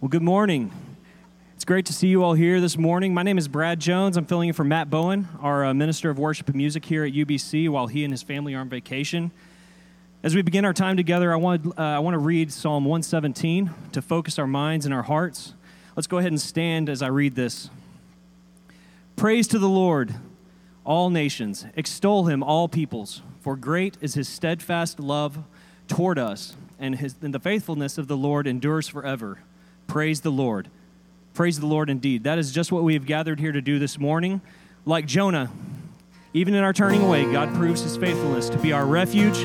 Well, good morning. It's great to see you all here this morning. My name is Brad Jones. I'm filling in for Matt Bowen, our uh, Minister of Worship and Music here at UBC, while he and his family are on vacation. As we begin our time together, I want, uh, I want to read Psalm 117 to focus our minds and our hearts. Let's go ahead and stand as I read this. Praise to the Lord, all nations. Extol him, all peoples. For great is his steadfast love toward us, and, his, and the faithfulness of the Lord endures forever. Praise the Lord. Praise the Lord indeed. That is just what we have gathered here to do this morning. Like Jonah, even in our turning away, God proves his faithfulness to be our refuge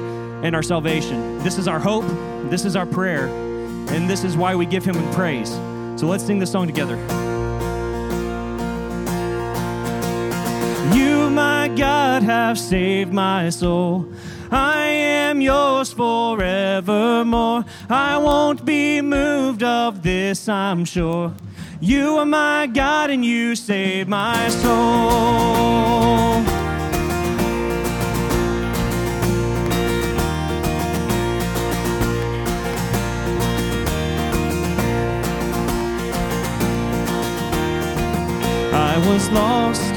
and our salvation. This is our hope, this is our prayer, and this is why we give him praise. So let's sing this song together. You, my God, have saved my soul. I am yours forevermore. I won't be moved of this, I'm sure. You are my God and you save my soul. I was lost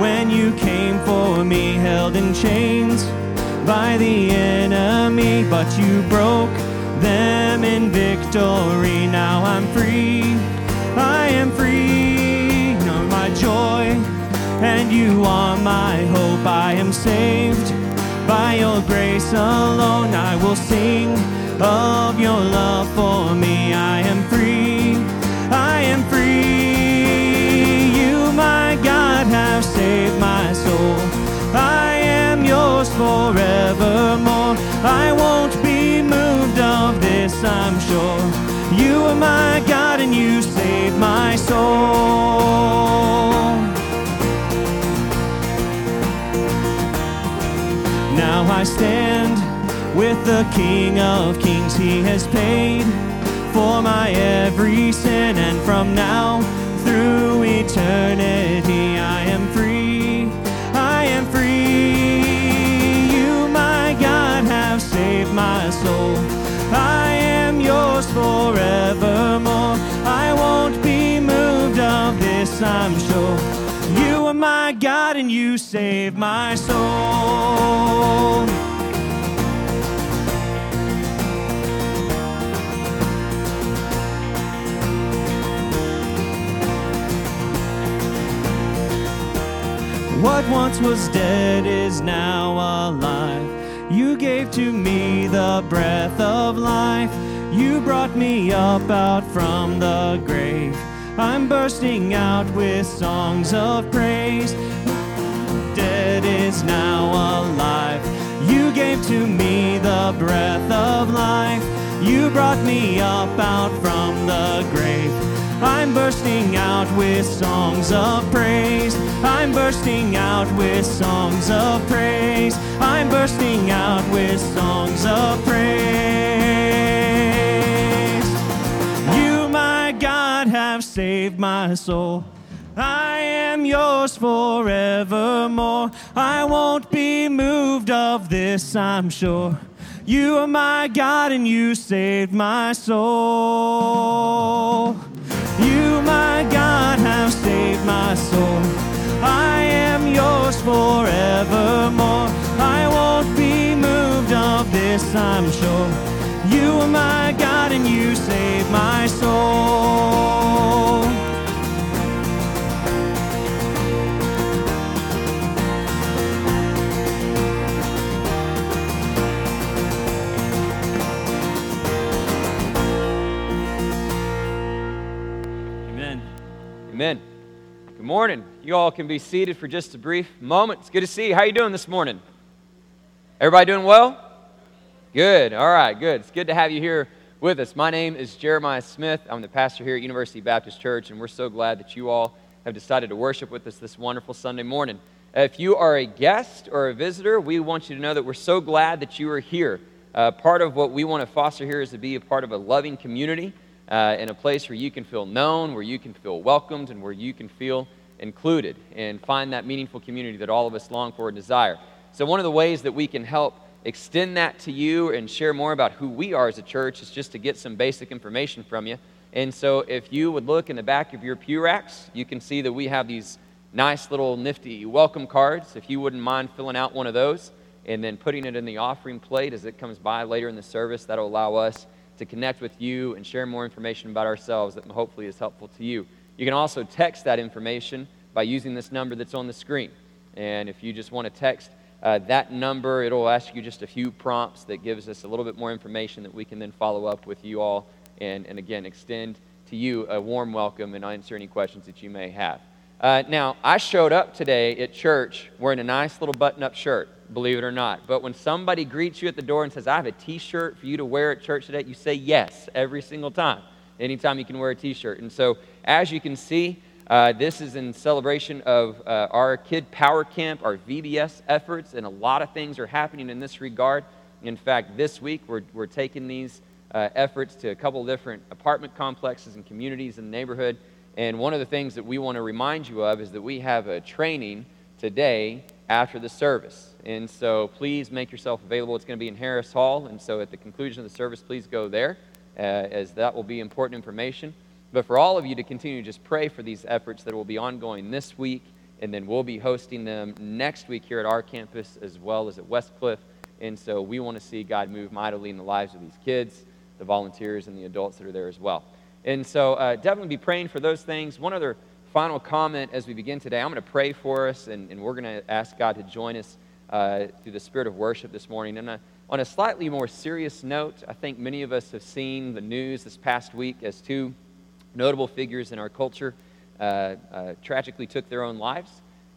when you came for me, held in chains by the enemy, but you broke them in victory. Now I'm free, I am free. You're my joy, and you are my hope. I am saved by your grace alone. I will sing of your love for me. I am free, the King of Kings. He has paid for my every sin, and from now through eternity, I am free. I am free. You, my God, have saved my soul. I am yours forevermore. I won't be moved of this, I'm sure. You are my God and you save my soul. What once was dead is now alive. You gave to me the breath of life. You brought me up out from the grave. I'm bursting out with songs of praise. Dead is now alive. You gave to me the breath of life. You brought me up out from the grave. I'm bursting out with songs of praise. I'm bursting out with songs of praise. I'm bursting out with songs of praise. You, my God, have saved my soul. I am yours forevermore. I won't be moved of this, I'm sure. You are my God and you saved my soul. You, my God, have saved my soul. I am yours forevermore. I won't be moved of this, I'm sure. You are my God and you saved my soul. Amen. Good morning. You all can be seated for just a brief moment. It's good to see you. How you doing this morning? Everybody doing well? Good. All right, good. It's good to have you here with us. My name is Jeremiah Smith. I'm the pastor here at University Baptist Church, and we're so glad that you all have decided to worship with us this wonderful Sunday morning. If you are a guest or a visitor, we want you to know that we're so glad that you are here. Uh, part of what we want to foster here is to be a part of a loving community uh, in a place where you can feel known, where you can feel welcomed, and where you can feel included and find that meaningful community that all of us long for and desire. So, one of the ways that we can help extend that to you and share more about who we are as a church is just to get some basic information from you. And so if you would look in the back of your pew racks, you can see that we have these nice little nifty welcome cards. If you wouldn't mind filling out one of those and then putting it in the offering plate as it comes by later in the service, that'll allow us to connect with you and share more information about ourselves that hopefully is helpful to you. You can also text that information by using this number that's on the screen. And if you just want to text uh, that number, it'll ask you just a few prompts that gives us a little bit more information that we can then follow up with you all and, and again extend to you a warm welcome and answer any questions that you may have. Uh, now, I showed up today at church wearing a nice little button up shirt, believe it or not. But when somebody greets you at the door and says, I have a t shirt for you to wear at church today, you say yes every single time. Anytime you can wear a t shirt. And so, as you can see, uh, this is in celebration of uh, our Kid Power Camp, our VBS efforts, and a lot of things are happening in this regard. In fact, this week we're, we're taking these uh, efforts to a couple different apartment complexes and communities in the neighborhood. And one of the things that we want to remind you of is that we have a training today after the service. And so please make yourself available. It's going to be in Harris Hall. And so at the conclusion of the service, please go there, uh, as that will be important information. But for all of you to continue to just pray for these efforts that will be ongoing this week, and then we'll be hosting them next week here at our campus as well as at Westcliff. And so we want to see God move mightily in the lives of these kids, the volunteers, and the adults that are there as well. And so uh, definitely be praying for those things. One other final comment as we begin today I'm going to pray for us, and, and we're going to ask God to join us uh, through the spirit of worship this morning. And uh, on a slightly more serious note, I think many of us have seen the news this past week as two notable figures in our culture uh, uh, tragically took their own lives,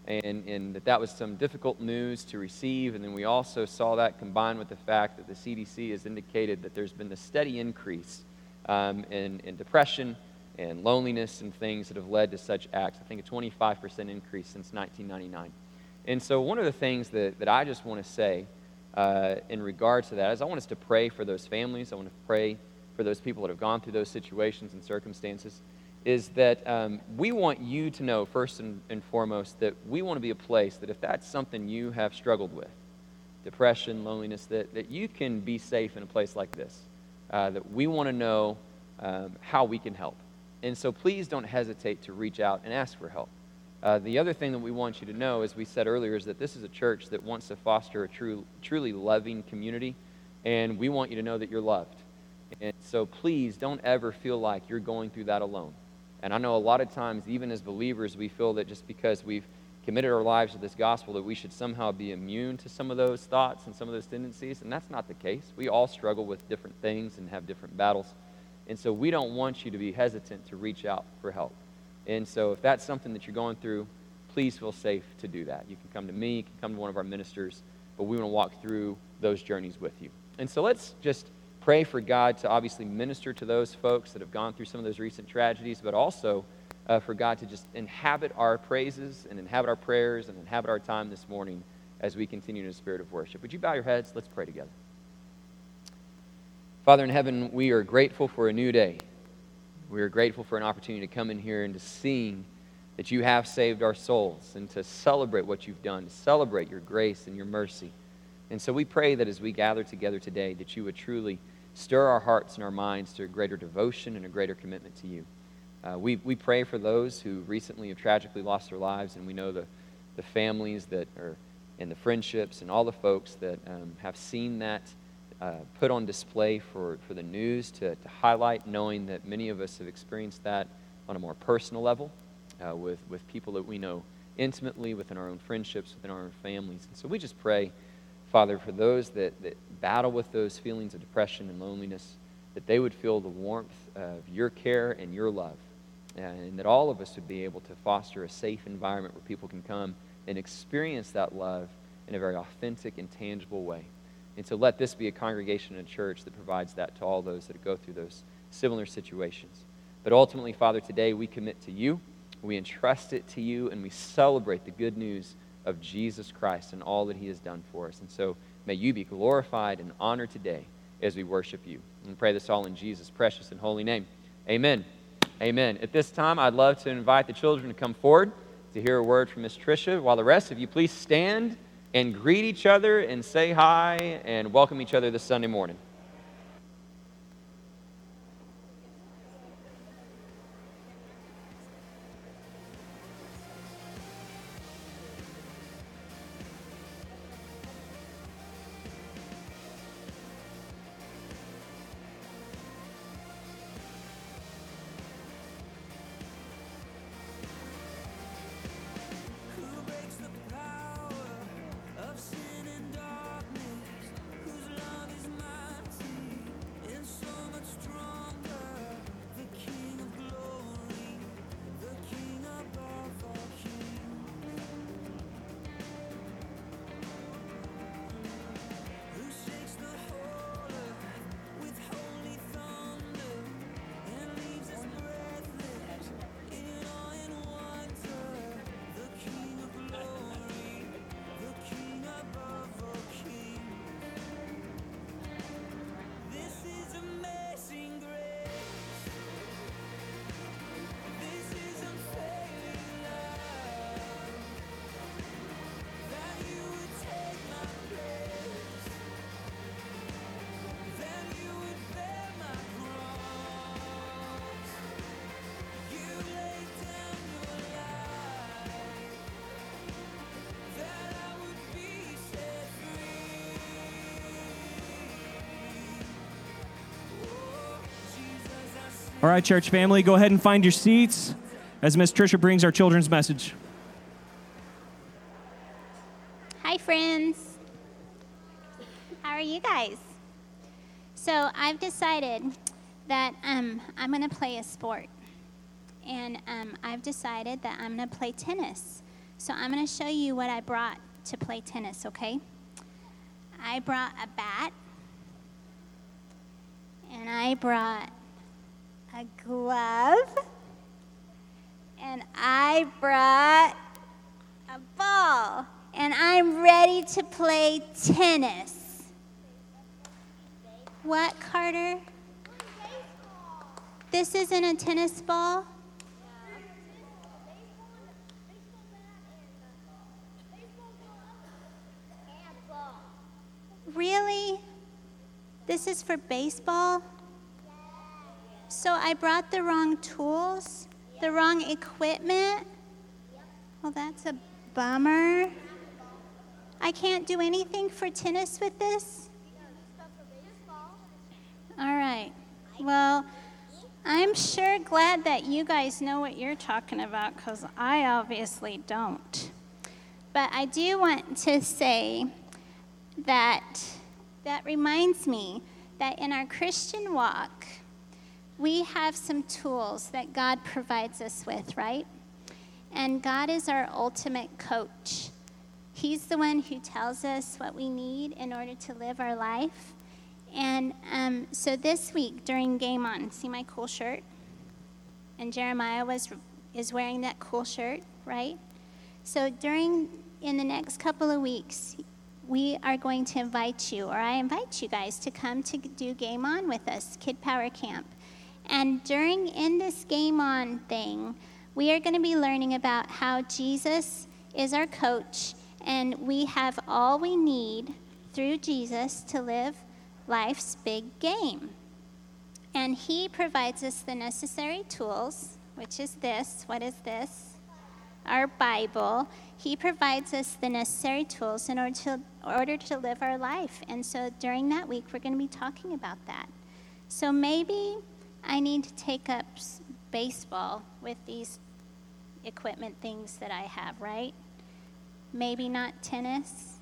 and, and that that was some difficult news to receive. And then we also saw that combined with the fact that the CDC has indicated that there's been a steady increase um, in, depression and loneliness and things that have led to such acts. I think a 25% increase since 1999. And so, one of the things that, that I just want to say uh, in regards to that is I want us to pray for those families. I want to pray for those people that have gone through those situations and circumstances is that um, we want you to know, first and, and, foremost, that we want to be a place that if that's something you have struggled with, depression, loneliness, that, that you can be safe in a place like this. Uh, that we want to know um, how we can help. And so please don't hesitate to reach out and ask for help. Uh, the other thing that we want you to know, as we said earlier, is that this is a church that wants to foster a true, truly loving community, and we want you to know that you're loved. And so please don't ever feel like you're going through that alone. And I know a lot of times, even as believers, we feel that just because we've committed our lives to this gospel, that we should somehow be immune to some of those thoughts and some of those tendencies. And that's not the case. We all struggle with different things and have different battles. And so we don't want you to be hesitant to reach out for help. And so if that's something that you're going through, please feel safe to do that. You can come to me, you can come to one of our ministers, but we want to walk through those journeys with you. And so let's just pray for God to obviously minister to those folks that have gone through some of those recent tragedies, but also uh, for God to just inhabit our praises and inhabit our prayers and inhabit our time this morning as we continue in a spirit of worship. Would you bow your heads? Let's pray together. Father in heaven, we are grateful for a new day. We are grateful for an opportunity to come in here and to sing that you have saved our souls and to celebrate what you've done, to celebrate your grace and your mercy. And so we pray that as we gather together today, that you would truly stir our hearts and our minds to a greater devotion and a greater commitment to you. Uh, we, we pray for those who recently have tragically lost their lives, and we know the, the families that are and the friendships and all the folks that um, have seen that uh, put on display for, for the news to, to highlight, knowing that many of us have experienced that on a more personal level uh, with, with people that we know intimately within our own friendships, within our own families. And so we just pray, Father, for those that, that battle with those feelings of depression and loneliness, that they would feel the warmth of your care and your love. Uh, and that all of us would be able to foster a safe environment where people can come and experience that love in a very authentic and tangible way. And so let this be a congregation and church that provides that to all those that go through those similar situations. But ultimately, Father, today we commit to you, we entrust it to you, and we celebrate the good news of Jesus Christ and all that he has done for us. And so May you be glorified and honored today as we worship you. And pray this all in Jesus' precious and holy name. Amen. Amen. At this time, I'd love to invite the children to come forward to hear a word from Miss Tricia. While the rest of you please stand and greet each other and say hi and welcome each other this Sunday morning. All right, church family, go ahead and find your seats as Miss Trisha brings our children's message. Hi, friends. How are you guys? So, I've decided that um, I'm going to play a sport. And um, I've decided that I'm going to play tennis. So, I'm going to show you what I brought to play tennis, okay? I brought a bat, and I brought a glove, and I brought a ball, and I'm ready to play tennis. What, Carter? This isn't a tennis ball? Really? This is for baseball? So I brought the wrong tools, the wrong equipment. Well, that's a bummer. I can't do anything for tennis with this? All right. Well, I'm sure glad that you guys know what you're talking about because I obviously don't. But I do want to say that that reminds me that in our Christian walk, we have some tools that God provides us with, right? And God is our ultimate coach. He's the one who tells us what we need in order to live our life. And um, so this week during Game On, see my cool shirt? And Jeremiah was is wearing that cool shirt, right? So during in the next couple of weeks, we are going to invite you, or I invite you guys, to come to do Game On with us, Kid Power Camp. And during in this Game On thing, we are going to be learning about how Jesus is our coach, and we have all we need through Jesus to live life's big game. And He provides us the necessary tools, which is this. What is this? Our Bible. He provides us the necessary tools in order to, order to live our life. And so during that week, we're going to be talking about that. So maybe I need to take up baseball with these equipment things that I have, right? Maybe not tennis.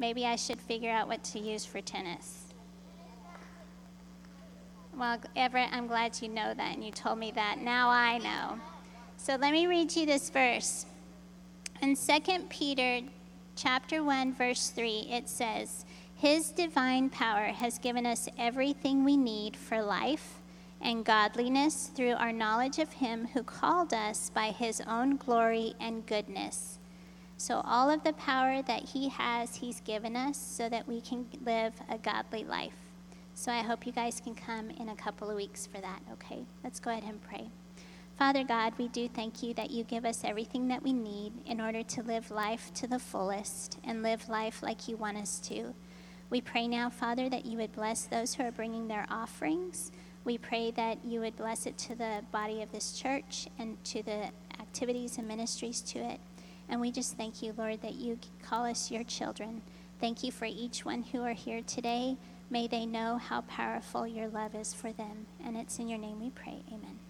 Maybe I should figure out what to use for tennis. Well, Everett, I'm glad you know that and you told me that. Now I know. So let me read you this verse. In 2 Peter chapter 1 verse 3 it says, "His divine power has given us everything we need for life and godliness through our knowledge of him who called us by his own glory and goodness." So all of the power that he has, he's given us so that we can live a godly life. So I hope you guys can come in a couple of weeks for that, okay? Let's go ahead and pray. Father God, we do thank you that you give us everything that we need in order to live life to the fullest and live life like you want us to. We pray now, Father, that you would bless those who are bringing their offerings. We pray that you would bless it to the body of this church and to the activities and ministries to it. And we just thank you, Lord, that you call us your children. Thank you for each one who are here today. May they know how powerful your love is for them. And it's in your name we pray. Amen.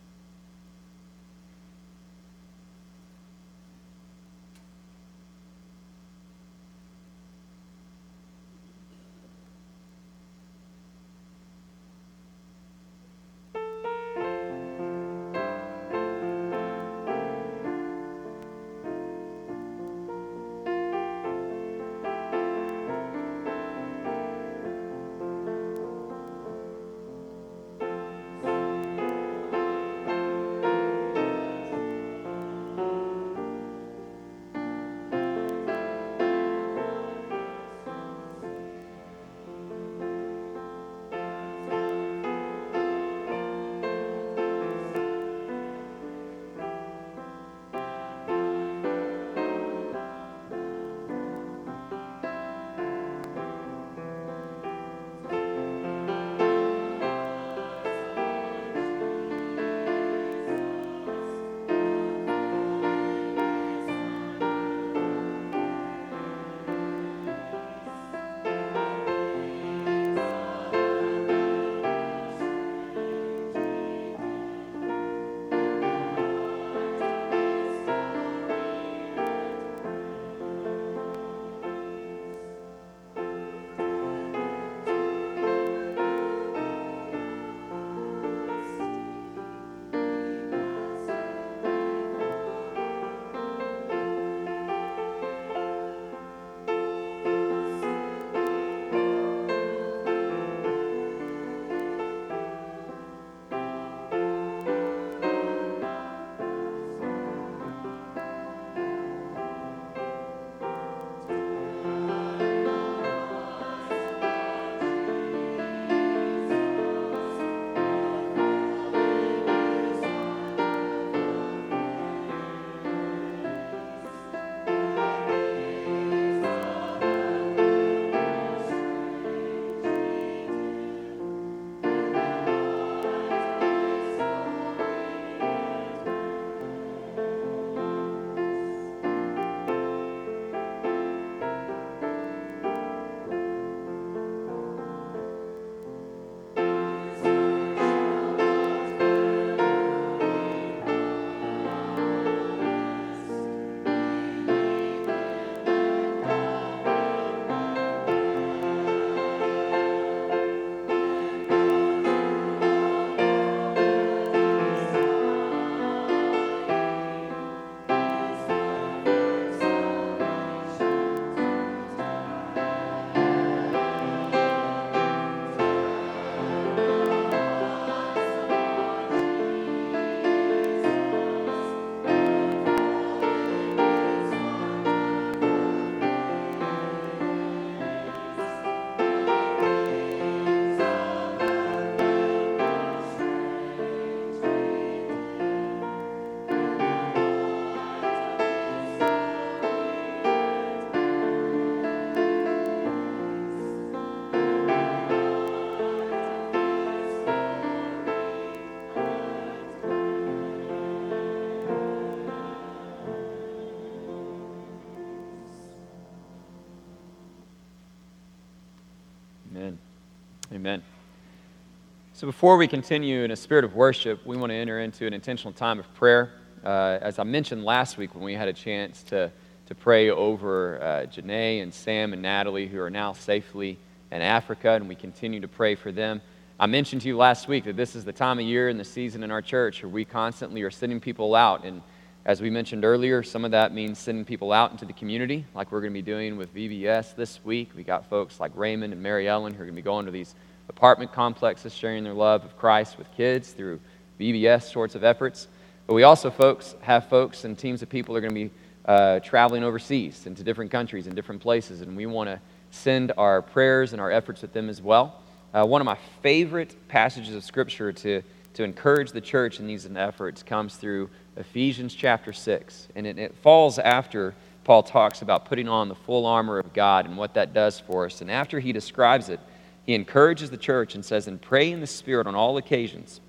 So, before we continue in a spirit of worship, we want to enter into an intentional time of prayer. Uh, as I mentioned last week when we had a chance to, to pray over uh, Janae and Sam and Natalie, who are now safely in Africa, and we continue to pray for them. I mentioned to you last week that this is the time of year and the season in our church where we constantly are sending people out. And as we mentioned earlier, some of that means sending people out into the community, like we're going to be doing with VBS this week. We got folks like Raymond and Mary Ellen who are going to be going to these apartment complexes, sharing their love of Christ with kids through VBS sorts of efforts. But we also folks have folks and teams of people that are going to be uh, traveling overseas into different countries and different places, and we want to send our prayers and our efforts with them as well. Uh, one of my favorite passages of Scripture to, to encourage the church in these efforts comes through Ephesians chapter 6, and it, it falls after Paul talks about putting on the full armor of God and what that does for us. And after he describes it, he encourages the church and says, And pray in the Spirit on all occasions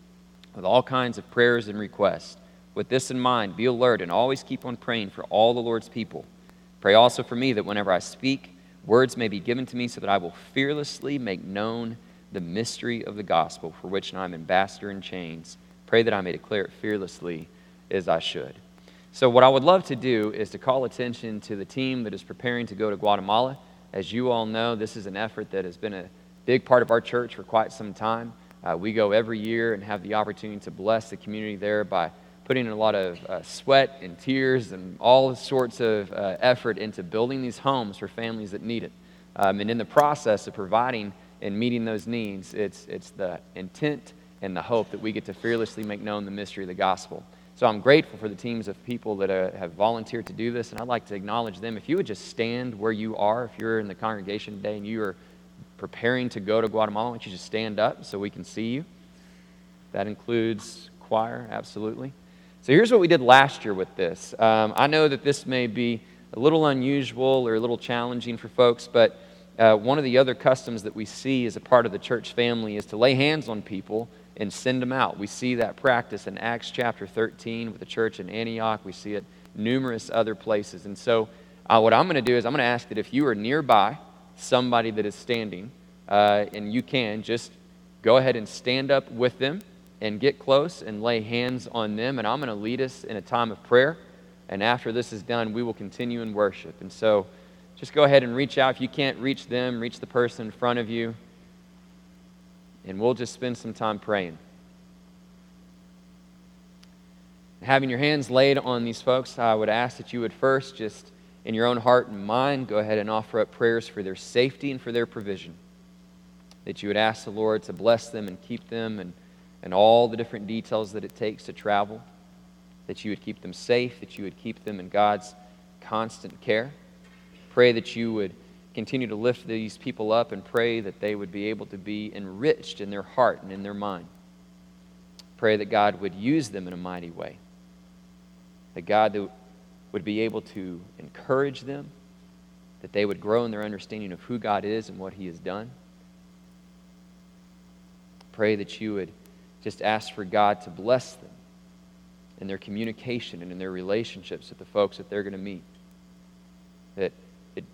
with all kinds of prayers and requests. With this in mind, be alert and always keep on praying for all the Lord's people. Pray also for me that whenever I speak, words may be given to me so that I will fearlessly make known the mystery of the gospel for which I am ambassador in chains. Pray that I may declare it fearlessly as I should. So, what I would love to do is to call attention to the team that is preparing to go to Guatemala. As you all know, this is an effort that has been a big part of our church for quite some time. Uh, we go every year and have the opportunity to bless the community there by putting a lot of uh, sweat and tears and all sorts of uh, effort into building these homes for families that need it. Um, and in the process of providing and meeting those needs, it's, it's the intent and the hope that we get to fearlessly make known the mystery of the gospel. So I'm grateful for the teams of people that uh, have volunteered to do this, and I'd like to acknowledge them. If you would just stand where you are, if you're in the congregation today and you are preparing to go to Guatemala, why don't you just stand up so we can see you? That includes choir, absolutely. So here's what we did last year with this. Um, I know that this may be a little unusual or a little challenging for folks, but uh, one of the other customs that we see as a part of the church family is to lay hands on people and send them out. We see that practice in Acts chapter 13 with the church in Antioch. We see it numerous other places. And so, uh, what I'm going to do is I'm going to ask that if you are nearby, somebody that is standing, uh, and you can, just go ahead and stand up with them and get close and lay hands on them. And I'm going to lead us in a time of prayer. And after this is done, we will continue in worship. And so just go ahead and reach out. If you can't reach them, reach the person in front of you. And we'll just spend some time praying. Having your hands laid on these folks, I would ask that you would first just in your own heart and mind, go ahead and offer up prayers for their safety and for their provision. That you would ask the Lord to bless them and keep them and, and all the different details that it takes to travel. That you would keep them safe, that you would keep them in God's constant care. Pray that you would continue to lift these people up and pray that they would be able to be enriched in their heart and in their mind. Pray that God would use them in a mighty way. That God would be able to encourage them, that they would grow in their understanding of who God is and what He has done. Pray that you would just ask for God to bless them in their communication and in their relationships with the folks that they're going to meet. That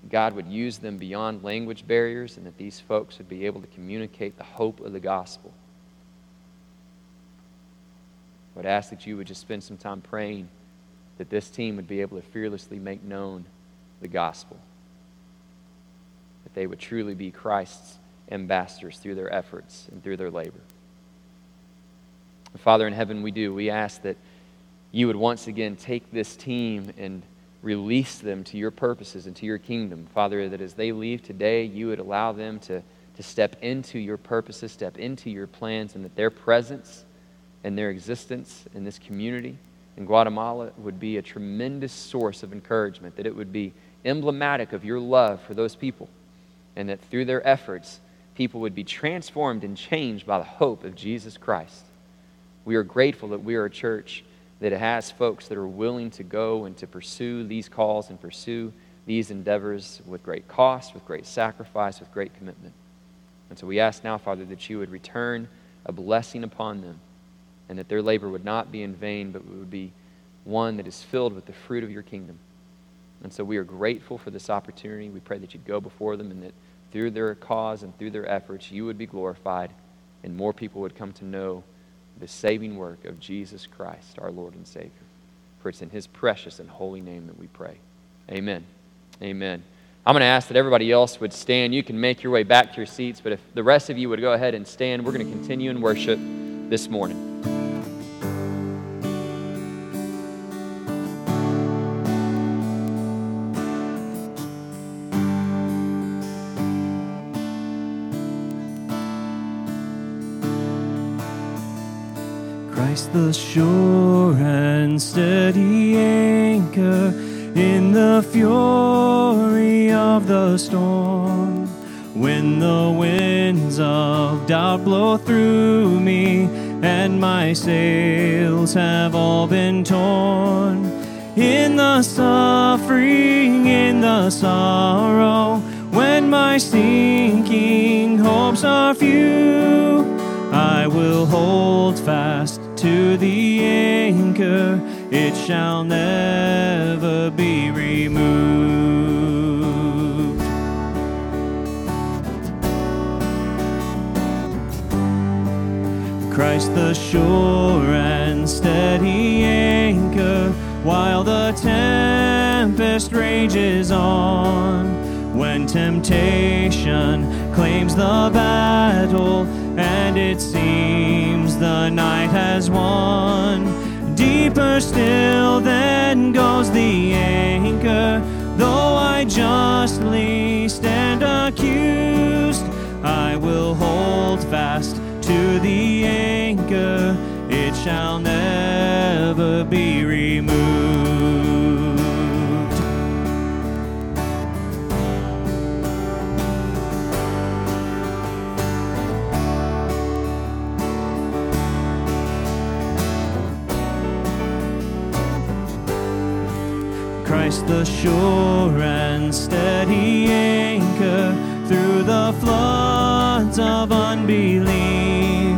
God would use them beyond language barriers and that these folks would be able to communicate the hope of the gospel. I would ask that you would just spend some time praying that this team would be able to fearlessly make known the gospel. That they would truly be Christ's ambassadors through their efforts and through their labor. Father in heaven, we do. We ask that you would once again take this team and release them to your purposes and to your kingdom. Father, that as they leave today, you would allow them to, to step into your purposes, step into your plans, and that their presence and their existence in this community in Guatemala would be a tremendous source of encouragement, that it would be emblematic of your love for those people, and that through their efforts, people would be transformed and changed by the hope of Jesus Christ. We are grateful that we are a church that has folks that are willing to go and to pursue these calls and pursue these endeavors with great cost, with great sacrifice, with great commitment. And so we ask now, Father, that you would return a blessing upon them and that their labor would not be in vain, but would be one that is filled with the fruit of your kingdom. And so we are grateful for this opportunity. We pray that you'd go before them and that through their cause and through their efforts, you would be glorified and more people would come to know the saving work of Jesus Christ, our Lord and Savior. For it's in his precious and holy name that we pray. Amen. Amen. I'm going to ask that everybody else would stand. You can make your way back to your seats, but if the rest of you would go ahead and stand, we're going to continue in worship this morning. Sure and steady anchor in the fury of the storm. When the winds of doubt blow through me and my sails have all been torn, in the suffering, in the sorrow, when my sinking hopes are few, I will hold fast anchor, it shall never be removed. Christ the sure and steady anchor, while the tempest rages on. When temptation claims the battle, and it seems the night has won. Deeper still then goes the anchor, though I justly stand accused. I will hold fast to the anchor, it shall never be removed. The sure and steady anchor through the floods of unbelief.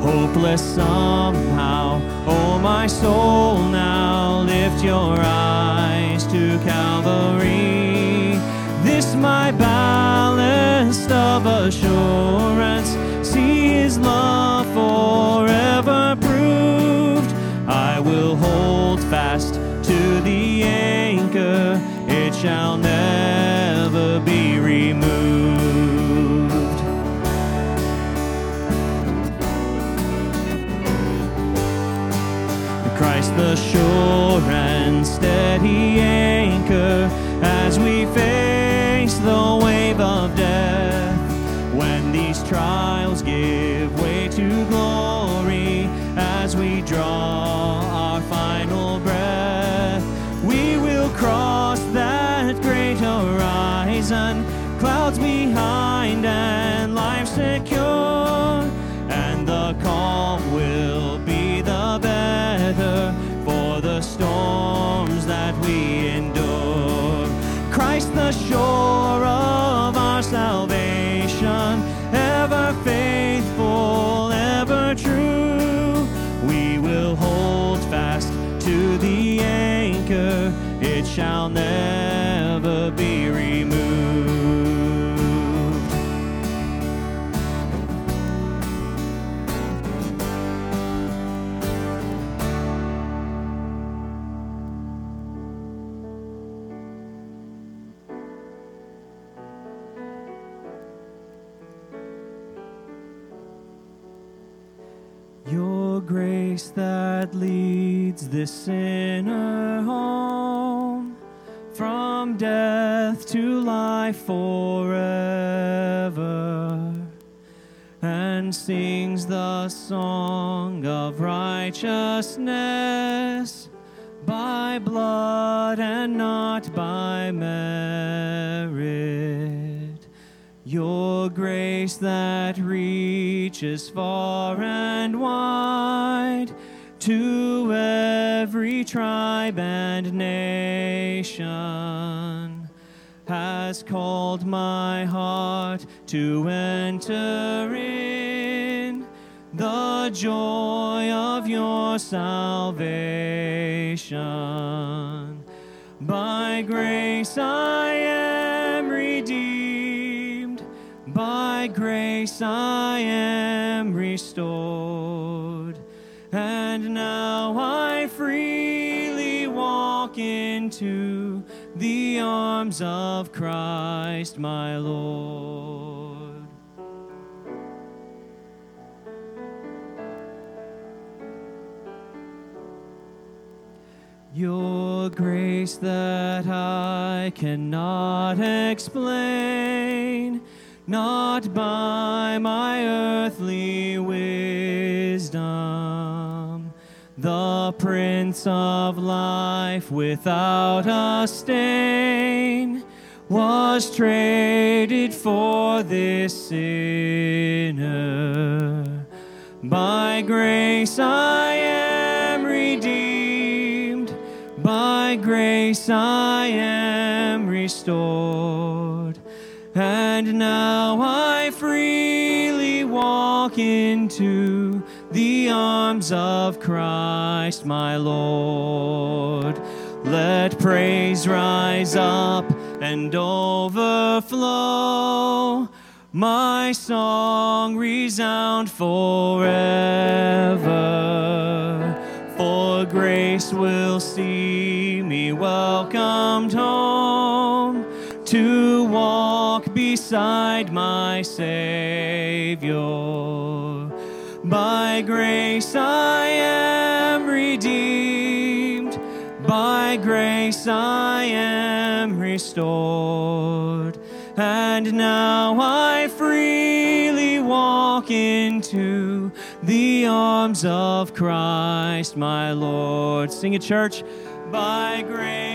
Hopeless somehow, oh my soul, now lift your eyes to Calvary. This my ballast of assurance, see his love forever shall never be removed. Christ the sure and steady anchor as we face the wave of death. When these trials Your grace that leads this sinner home from death to life forever and sings the song of righteousness by blood and not by grace that reaches far and wide to every tribe and nation has called my heart to enter in the joy of your salvation. By grace I by grace I am restored, and now I freely walk into the arms of Christ my Lord. Your grace that I cannot explain, not by my earthly wisdom. The Prince of Life without a stain was traded for this sinner. By grace I am redeemed, by grace I am restored, and now I freely walk into the arms of Christ my Lord. Let praise rise up and overflow. My song resound forever. For grace will see me welcomed home beside my Savior. By grace I am redeemed, by grace I am restored, and now I freely walk into the arms of Christ my Lord. Sing it, church. By grace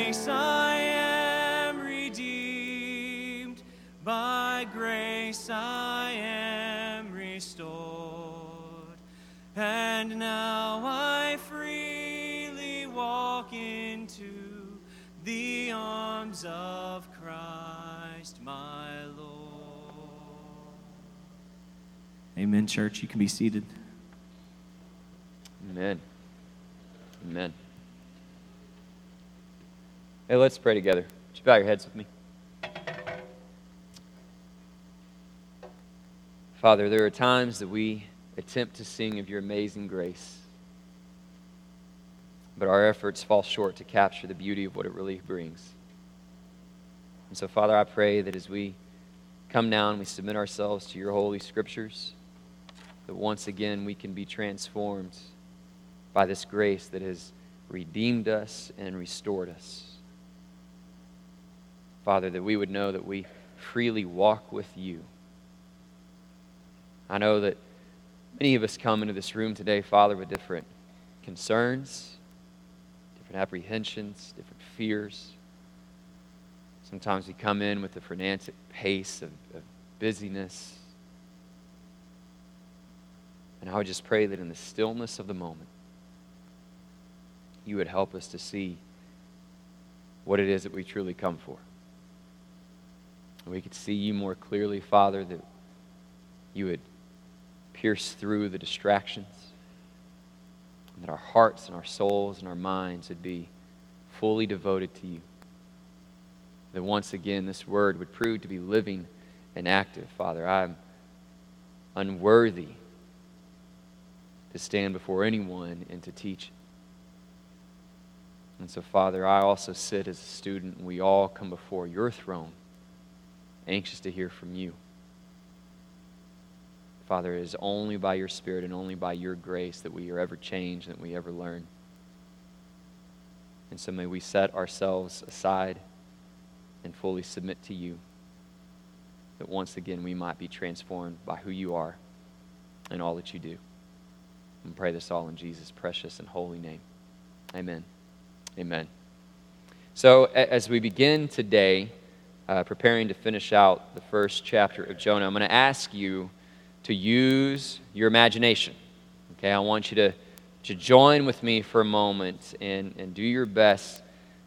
I am restored. And now I freely walk into the arms of Christ my Lord. Amen, church. You can be seated. Amen. Amen. Hey, let's pray together. Would you bow your heads with me? Father, there are times that we attempt to sing of your amazing grace, but our efforts fall short to capture the beauty of what it really brings. And so, Father, I pray that as we come now and we submit ourselves to your holy scriptures, that once again we can be transformed by this grace that has redeemed us and restored us. Father, that we would know that we freely walk with you. I know that many of us come into this room today, Father, with different concerns, different apprehensions, different fears. Sometimes we come in with a frenetic pace of, of busyness. And I would just pray that in the stillness of the moment, you would help us to see what it is that we truly come for. We could see you more clearly, Father, that you would pierce through the distractions, that our hearts and our souls and our minds would be fully devoted to you. That once again, this word would prove to be living and active, Father. I'm unworthy to stand before anyone and to teach. And so, Father, I also sit as a student, and we all come before your throne, anxious to hear from you. Father, it is only by your Spirit and only by your grace that we are ever changed, that we ever learn. And so may we set ourselves aside and fully submit to you, that once again we might be transformed by who you are and all that you do. And pray this all in Jesus' precious and holy name. Amen. Amen. So, as we begin today, uh, preparing to finish out the first chapter of Jonah, I'm going to ask you to use your imagination. Okay, I want you to, to join with me for a moment and, and do your best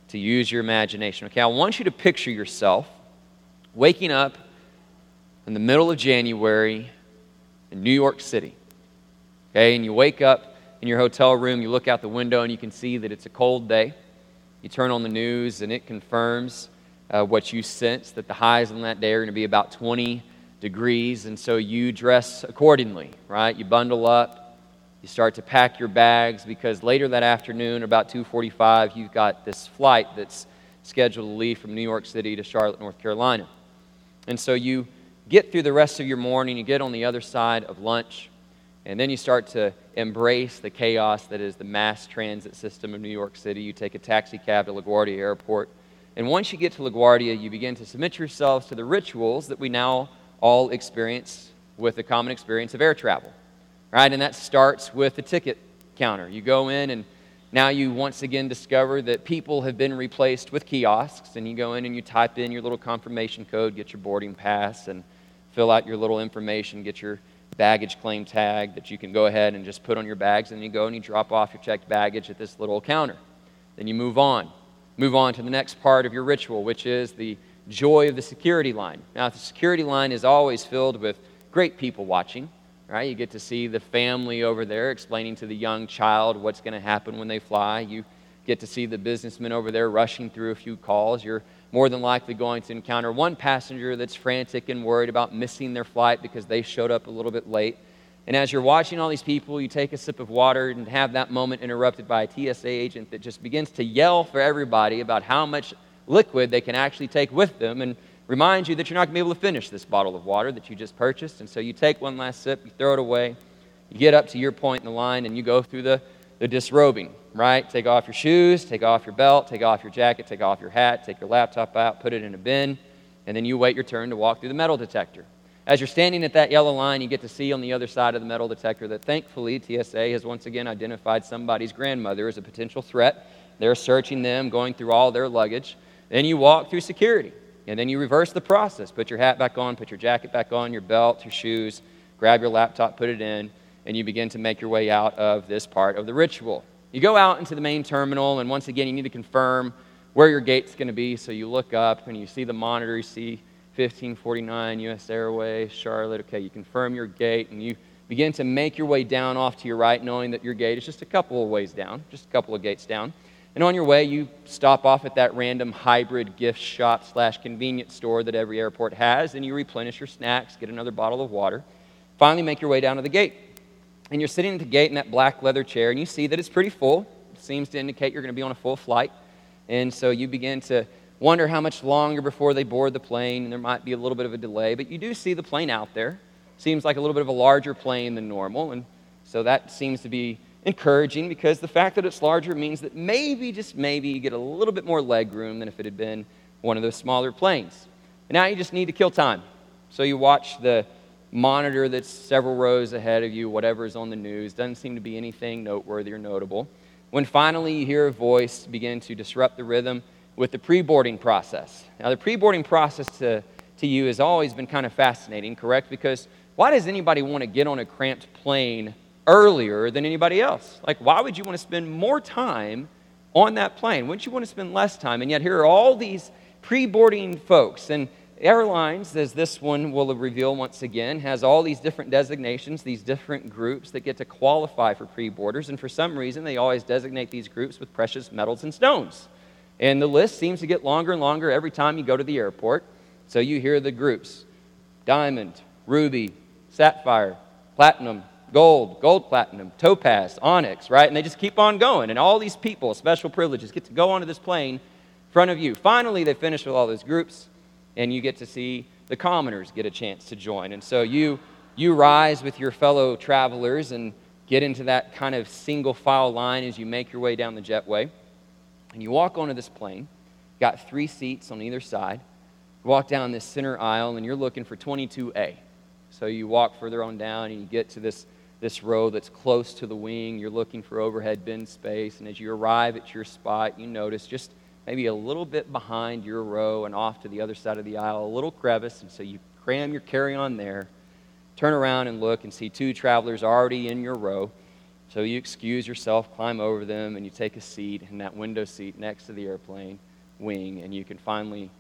to use your imagination. Okay, I want you to picture yourself waking up in the middle of January in New York City. Okay, and you wake up in your hotel room, you look out the window, and you can see that it's a cold day. You turn on the news, and it confirms uh, what you sense that the highs on that day are going to be about 20 degrees, and so you dress accordingly, right? You bundle up, you start to pack your bags because later that afternoon, about 2:45, you've got this flight that's scheduled to leave from New York City to Charlotte, North Carolina. And so you get through the rest of your morning, you get on the other side of lunch, and then you start to embrace the chaos that is the mass transit system of New York City. You take a taxi cab to LaGuardia Airport. And once you get to LaGuardia, you begin to submit yourselves to the rituals that we now all experience with the common experience of air travel. Right? And that starts with the ticket counter. You go in and now you once again discover that people have been replaced with kiosks, and you go in and you type in your little confirmation code, get your boarding pass, and fill out your little information, get your baggage claim tag that you can go ahead and just put on your bags, and you go and you drop off your checked baggage at this little counter. Then you move on. Move on to the next part of your ritual, which is the joy of the security line. Now, the security line is always filled with great people watching, right? You get to see the family over there explaining to the young child what's going to happen when they fly. You get to see the businessman over there rushing through a few calls. You're more than likely going to encounter one passenger that's frantic and worried about missing their flight because they showed up a little bit late. And as you're watching all these people, you take a sip of water and have that moment interrupted by a TSA agent that just begins to yell for everybody about how much liquid they can actually take with them and reminds you that you're not going to be able to finish this bottle of water that you just purchased. And so you take one last sip, you throw it away, you get up to your point in the line, and you go through the, the disrobing right? Take off your shoes, take off your belt, take off your jacket, take off your hat, take your laptop out, put it in a bin, and then you wait your turn to walk through the metal detector. As you're standing at that yellow line, you get to see on the other side of the metal detector that thankfully TSA has once again identified somebody's grandmother as a potential threat. They're searching them, going through all their luggage. Then you walk through security, and then you reverse the process. Put your hat back on, put your jacket back on, your belt, your shoes, grab your laptop, put it in, and you begin to make your way out of this part of the ritual. You go out into the main terminal, and once again, you need to confirm where your gate's going to be. So you look up and you see the monitor, you see 1549 US Airways, Charlotte. Okay, you confirm your gate, and you begin to make your way down off to your right, knowing that your gate is just a couple of ways down, just a couple of gates down. And on your way, you stop off at that random hybrid gift shop slash convenience store that every airport has, and you replenish your snacks, get another bottle of water. Finally, make your way down to the gate and you're sitting at the gate in that black leather chair, and you see that it's pretty full. It seems to indicate you're going to be on a full flight. And so you begin to wonder how much longer before they board the plane, and there might be a little bit of a delay. But you do see the plane out there. Seems like a little bit of a larger plane than normal, and so that seems to be encouraging because the fact that it's larger means that maybe, just maybe, you get a little bit more leg room than if it had been one of those smaller planes. And now you just need to kill time. So you watch the monitor that's several rows ahead of you, whatever is on the news. Doesn't seem to be anything noteworthy or notable. When finally you hear a voice begin to disrupt the rhythm with the pre boarding process. Now, the pre boarding process to, to you has always been kind of fascinating, correct? Because why does anybody want to get on a cramped plane earlier than anybody else? Like, why would you want to spend more time on that plane? Wouldn't you want to spend less time? And yet, here are all these pre boarding folks. And airlines, as this one will reveal once again, has all these different designations, these different groups that get to qualify for pre boarders. And for some reason, they always designate these groups with precious metals and stones. And the list seems to get longer and longer every time you go to the airport. So you hear the groups diamond, ruby, sapphire, platinum, gold, gold platinum, topaz, onyx, right? And they just keep on going. And all these people, special privileges, get to go onto this plane in front of you. Finally, they finish with all those groups and you get to see the commoners get a chance to join. And so you, you rise with your fellow travelers and get into that kind of single file line as you make your way down the jetway. And you walk onto this plane, got three seats on either side. You walk down this center aisle, and you're looking for 22A. So you walk further on down, and you get to this, this row that's close to the wing. You're looking for overhead bin space. And as you arrive at your spot, you notice just maybe a little bit behind your row and off to the other side of the aisle, a little crevice, and so you cram your carry on there, turn around and look and see two travelers already in your row. So you excuse yourself, climb over them, and you take a seat in that window seat next to the airplane wing, and you can finally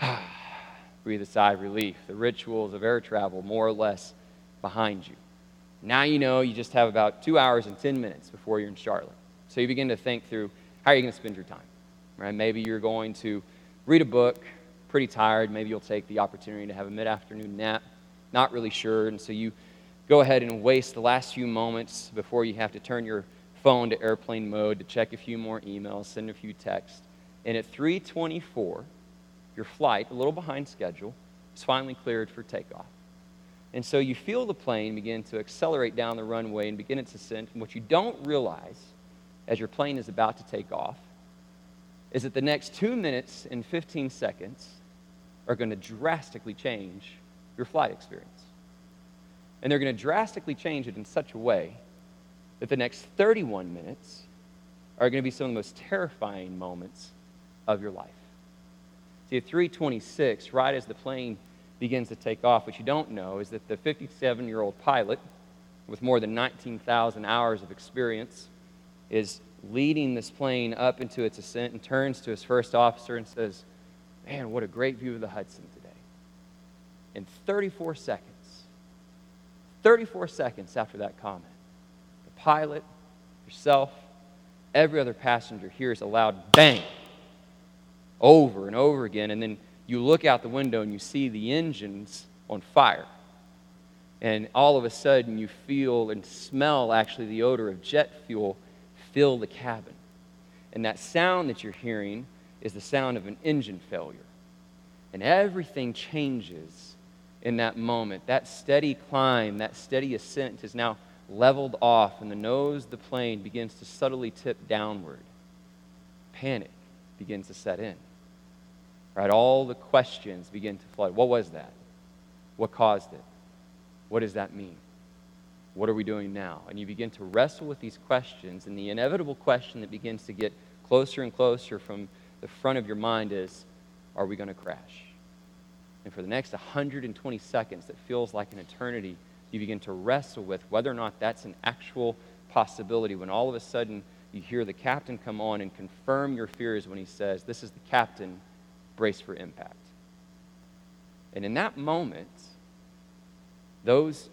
breathe a sigh of relief. The rituals of air travel, more or less, behind you. Now you know you just have about two hours and 10 minutes before you're in Charlotte. So you begin to think through how are you going to spend your time? right? Maybe you're going to read a book, pretty tired. Maybe you'll take the opportunity to have a mid afternoon nap. not really sure. And so you go ahead and waste the last few moments before you have to turn your phone to airplane mode to check a few more emails, send a few texts. And at 324, your flight, a little behind schedule, is finally cleared for takeoff. And so you feel the plane begin to accelerate down the runway and begin its ascent. And what you don't realize as your plane is about to take off is that the next two minutes and 15 seconds are going to drastically change your flight experience. And they're going to drastically change it in such a way that the next 31 minutes are going to be some of the most terrifying moments of your life. See, at 326, right as the plane begins to take off, what you don't know is that the 57 year old pilot, with more than 19,000 hours of experience, is leading this plane up into its ascent and turns to his first officer and says, Man, what a great view of the Hudson today. In 34 seconds, 34 seconds after that comment, the pilot, yourself, every other passenger hears a loud bang over and over again. And then you look out the window and you see the engines on fire. And all of a sudden, you feel and smell actually the odor of jet fuel fill the cabin. And that sound that you're hearing is the sound of an engine failure. And everything changes in that moment. That steady climb, that steady ascent is now leveled off, and the nose of the plane begins to subtly tip downward. Panic begins to set in. Right? All the questions begin to flood. What was that? What caused it? What does that mean? What are we doing now? And you begin to wrestle with these questions, and the inevitable question that begins to get closer and closer from the front of your mind is Are we going to crash? And for the next 120 seconds, that feels like an eternity, you begin to wrestle with whether or not that's an actual possibility when all of a sudden you hear the captain come on and confirm your fears when he says, This is the captain, brace for impact. And in that moment, those,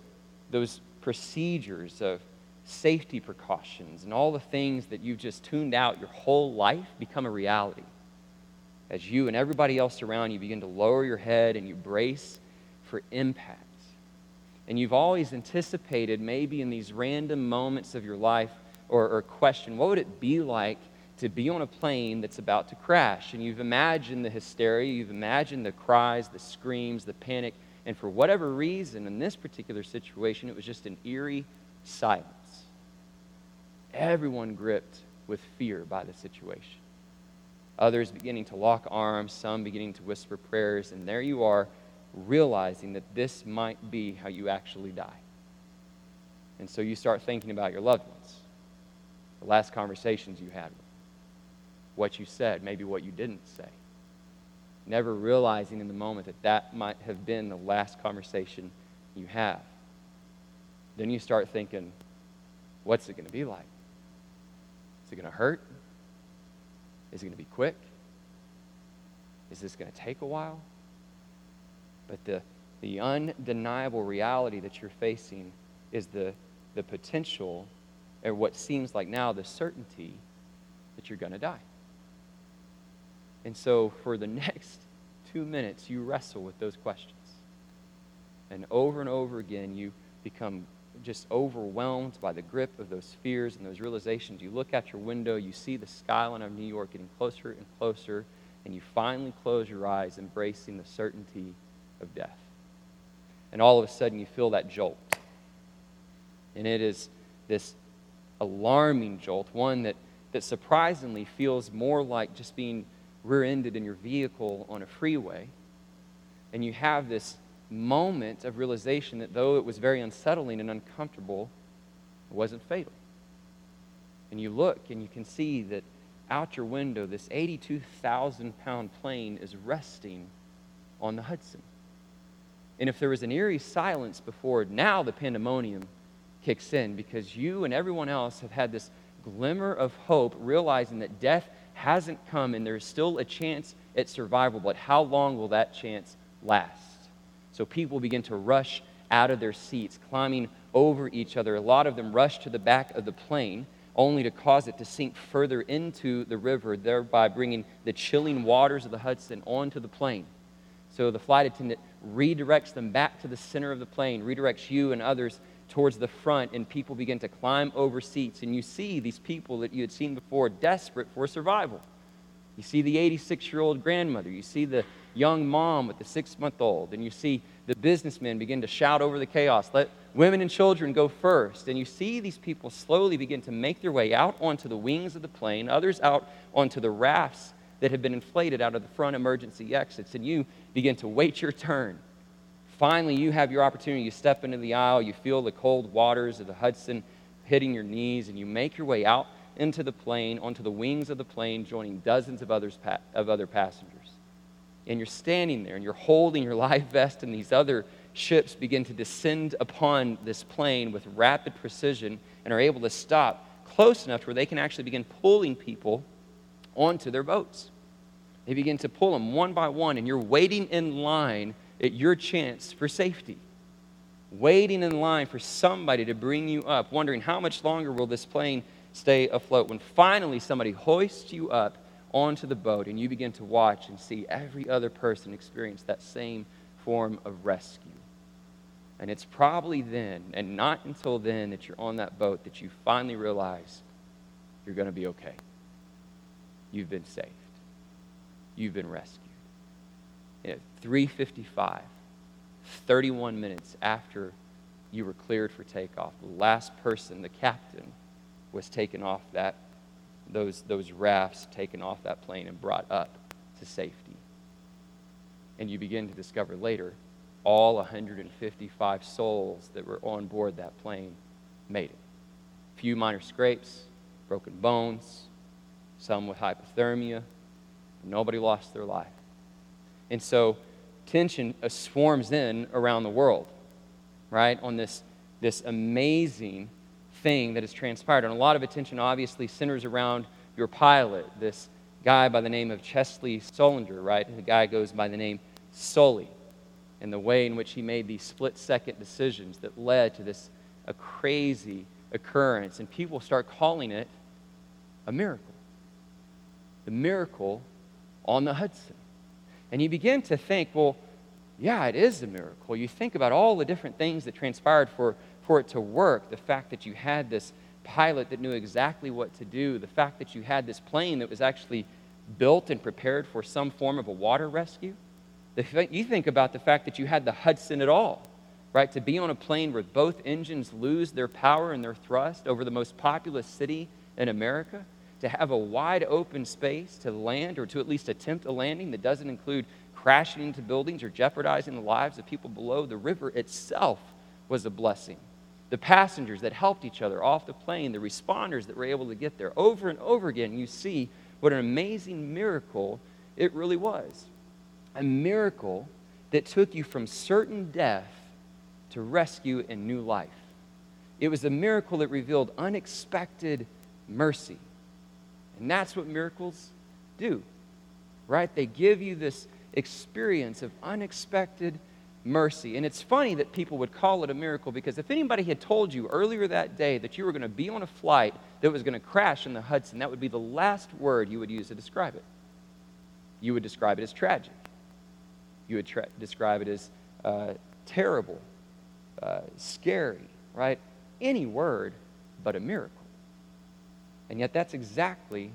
those procedures of safety precautions and all the things that you've just tuned out your whole life become a reality. As you and everybody else around you begin to lower your head and you brace for impact. And you've always anticipated, maybe in these random moments of your life or, or question, what would it be like to be on a plane that's about to crash? And you've imagined the hysteria, you've imagined the cries, the screams, the panic and for whatever reason, in this particular situation, it was just an eerie silence. Everyone gripped with fear by the situation. Others beginning to lock arms, some beginning to whisper prayers, and there you are, realizing that this might be how you actually die. And so you start thinking about your loved ones, the last conversations you had, what you said, maybe what you didn't say never realizing in the moment that that might have been the last conversation you have. Then you start thinking, what's it going to be like? Is it going to hurt? Is it going to be quick? Is this going to take a while? But the, the undeniable reality that you're facing is the, the potential, or what seems like now the certainty, that you're going to die. And so for the next two minutes, you wrestle with those questions. And over and over again, you become just overwhelmed by the grip of those fears and those realizations. You look out your window, you see the skyline of New York getting closer and closer, and you finally close your eyes, embracing the certainty of death. And all of a sudden, you feel that jolt. And it is this alarming jolt, one that, that surprisingly feels more like just being rear ended in your vehicle on a freeway, and you have this moment of realization that though it was very unsettling and uncomfortable, it wasn't fatal. And you look and you can see that out your window, this 82,000 pound plane is resting on the Hudson. And if there was an eerie silence before, now the pandemonium kicks in because you and everyone else have had this glimmer of hope, realizing that death hasn't come and there's still a chance at survival, but how long will that chance last? So people begin to rush out of their seats, climbing over each other. A lot of them rush to the back of the plane, only to cause it to sink further into the river, thereby bringing the chilling waters of the Hudson onto the plane. So the flight attendant redirects them back to the center of the plane, redirects you and others towards the front, and people begin to climb over seats. And you see these people that you had seen before desperate for survival. You see the 86 year old grandmother. You see the young mom with the six month old. And you see the businessmen begin to shout over the chaos let women and children go first. And you see these people slowly begin to make their way out onto the wings of the plane, others out onto the rafts that have been inflated out of the front emergency exits. And you begin to wait your turn Finally, you have your opportunity. You step into the aisle, you feel the cold waters of the Hudson hitting your knees, and you make your way out into the plane, onto the wings of the plane, joining dozens of, others, of other passengers. And you're standing there and you're holding your life vest, and these other ships begin to descend upon this plane with rapid precision and are able to stop close enough to where they can actually begin pulling people onto their boats. They begin to pull them one by one, and you're waiting in line at your chance for safety. Waiting in line for somebody to bring you up, wondering how much longer will this plane stay afloat. When finally somebody hoists you up onto the boat and you begin to watch and see every other person experience that same form of rescue. And it's probably then, and not until then, that you're on that boat that you finally realize you're going to be okay. You've been saved, you've been rescued at 3:55, 31 minutes after you were cleared for takeoff, the last person, the captain, was taken off that those those rafts taken off that plane and brought up to safety. And you begin to discover later all 155 souls that were on board that plane made it. A Few minor scrapes, broken bones, some with hypothermia. Nobody lost their life. And so tension uh, swarms in around the world, right, on this, this amazing thing that has transpired. And a lot of attention obviously centers around your pilot, this guy by the name of Chesley Sullenberger, right? The guy goes by the name Sully, and the way in which he made these split second decisions that led to this a crazy occurrence. And people start calling it a miracle. The miracle on the Hudson. And you begin to think, well, yeah, it is a miracle. You think about all the different things that transpired for, for it to work. The fact that you had this pilot that knew exactly what to do, the fact that you had this plane that was actually built and prepared for some form of a water rescue. The, you think about the fact that you had the Hudson at all, right? To be on a plane where both engines lose their power and their thrust over the most populous city in America to have a wide open space to land or to at least attempt a landing that doesn't include crashing into buildings or jeopardizing the lives of people below, the river itself was a blessing. The passengers that helped each other off the plane, the responders that were able to get there, over and over again, you see what an amazing miracle it really was. A miracle that took you from certain death to rescue and new life. It was a miracle that revealed unexpected mercy. And that's what miracles do, right? They give you this experience of unexpected mercy. And it's funny that people would call it a miracle because if anybody had told you earlier that day that you were going to be on a flight that was going to crash in the Hudson, that would be the last word you would use to describe it. You would describe it as tragic. You would tra- describe it as uh, terrible, uh, scary, right? Any word but a miracle. And yet, that's exactly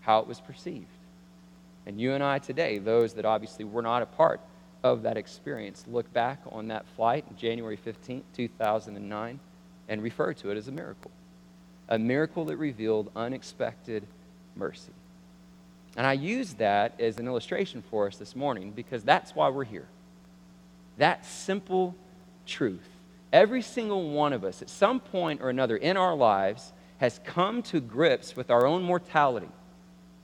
how it was perceived. And you and I today, those that obviously were not a part of that experience, look back on that flight, January 15, 2009, and refer to it as a miracle. A miracle that revealed unexpected mercy. And I use that as an illustration for us this morning because that's why we're here. That simple truth. Every single one of us, at some point or another in our lives, has come to grips with our own mortality,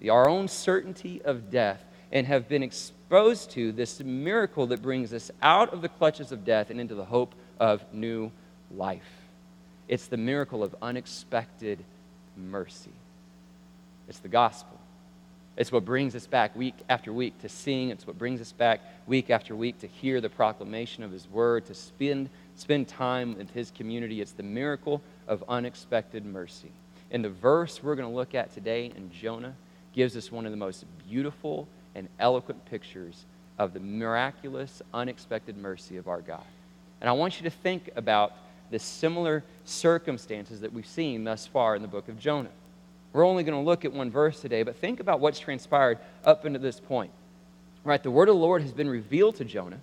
our own certainty of death, and have been exposed to this miracle that brings us out of the clutches of death and into the hope of new life. It's the miracle of unexpected mercy. It's the gospel. It's what brings us back week after week to sing. It's what brings us back week after week to hear the proclamation of His word, to spend, spend time with His community. It's the miracle of unexpected mercy. And the verse we're going to look at today in Jonah gives us one of the most beautiful and eloquent pictures of the miraculous, unexpected mercy of our God. And I want you to think about the similar circumstances that we've seen thus far in the book of Jonah. We're only going to look at one verse today, but think about what's transpired up until this point. Right? The word of the Lord has been revealed to Jonah,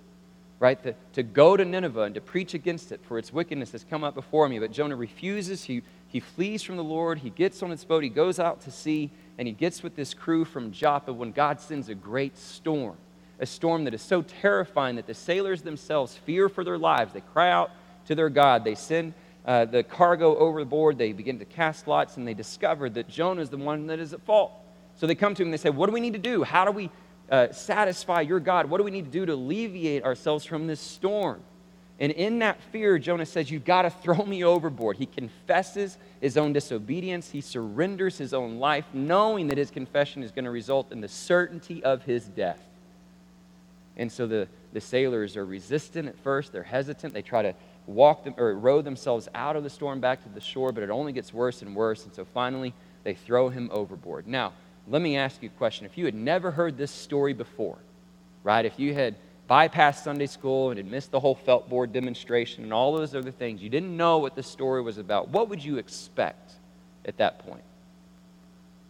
right? To go to Nineveh and to preach against it, for its wickedness has come up before me. But Jonah refuses. He, he flees from the Lord. He gets on his boat. He goes out to sea, and he gets with this crew from Joppa when God sends a great storm. A storm that is so terrifying that the sailors themselves fear for their lives. They cry out to their God. They send uh, the cargo overboard. They begin to cast lots, and they discover that Jonah is the one that is at fault. So they come to him and they say, What do we need to do? How do we uh, satisfy your God? What do we need to do to alleviate ourselves from this storm? And in that fear, Jonah says, You've got to throw me overboard. He confesses his own disobedience. He surrenders his own life, knowing that his confession is going to result in the certainty of his death. And so the, the sailors are resistant at first. They're hesitant. They try to walk them or row themselves out of the storm back to the shore, but it only gets worse and worse. And so finally, they throw him overboard. Now, let me ask you a question. If you had never heard this story before, right? If you had bypassed Sunday school and had missed the whole felt board demonstration and all those other things, you didn't know what the story was about, what would you expect at that point?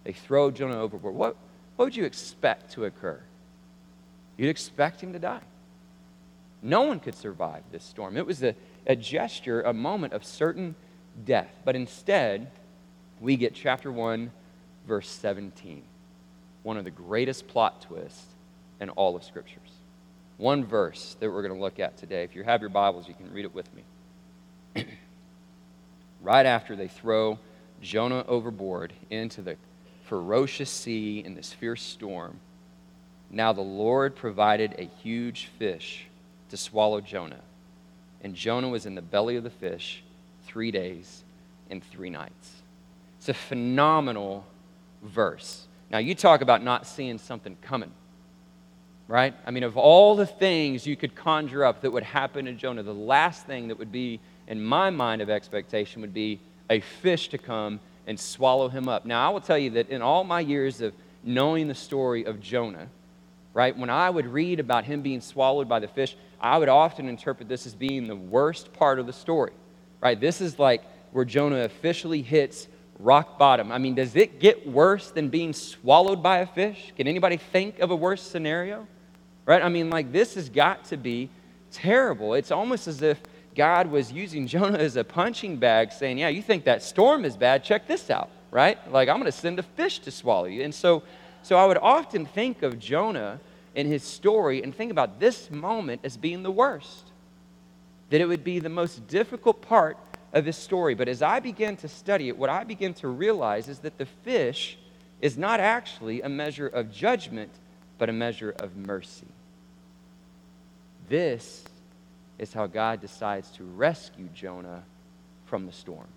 They throw Jonah overboard. What, what would you expect to occur? You'd expect him to die. No one could survive this storm. It was a, a gesture, a moment of certain death. But instead, we get chapter 1, verse 17. One of the greatest plot twists in all of Scriptures. One verse that we're going to look at today. If you have your Bibles, you can read it with me. right after they throw Jonah overboard into the ferocious sea in this fierce storm, now the Lord provided a huge fish to swallow Jonah and Jonah was in the belly of the fish three days and three nights. It's a phenomenal verse. Now, you talk about not seeing something coming, right? I mean, of all the things you could conjure up that would happen to Jonah, the last thing that would be in my mind of expectation would be a fish to come and swallow him up. Now, I will tell you that in all my years of knowing the story of Jonah, right, when I would read about him being swallowed by the fish, I would often interpret this as being the worst part of the story, right? This is like where Jonah officially hits rock bottom. I mean, does it get worse than being swallowed by a fish? Can anybody think of a worse scenario? Right? I mean, like, this has got to be terrible. It's almost as if God was using Jonah as a punching bag, saying, Yeah, you think that storm is bad? Check this out, right? Like, I'm going to send a fish to swallow you. And so, so I would often think of Jonah in his story and think about this moment as being the worst. That it would be the most difficult part of his story. But as I begin to study it, what I begin to realize is that the fish is not actually a measure of judgment, but a measure of mercy. This is how God decides to rescue Jonah from the storm,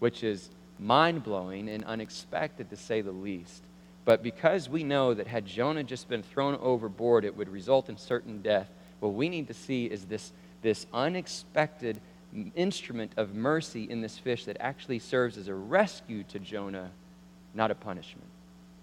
which is mind blowing and unexpected to say the least. But because we know that had Jonah just been thrown overboard, it would result in certain death, what we need to see is this, this unexpected instrument of mercy in this fish that actually serves as a rescue to Jonah, not a punishment.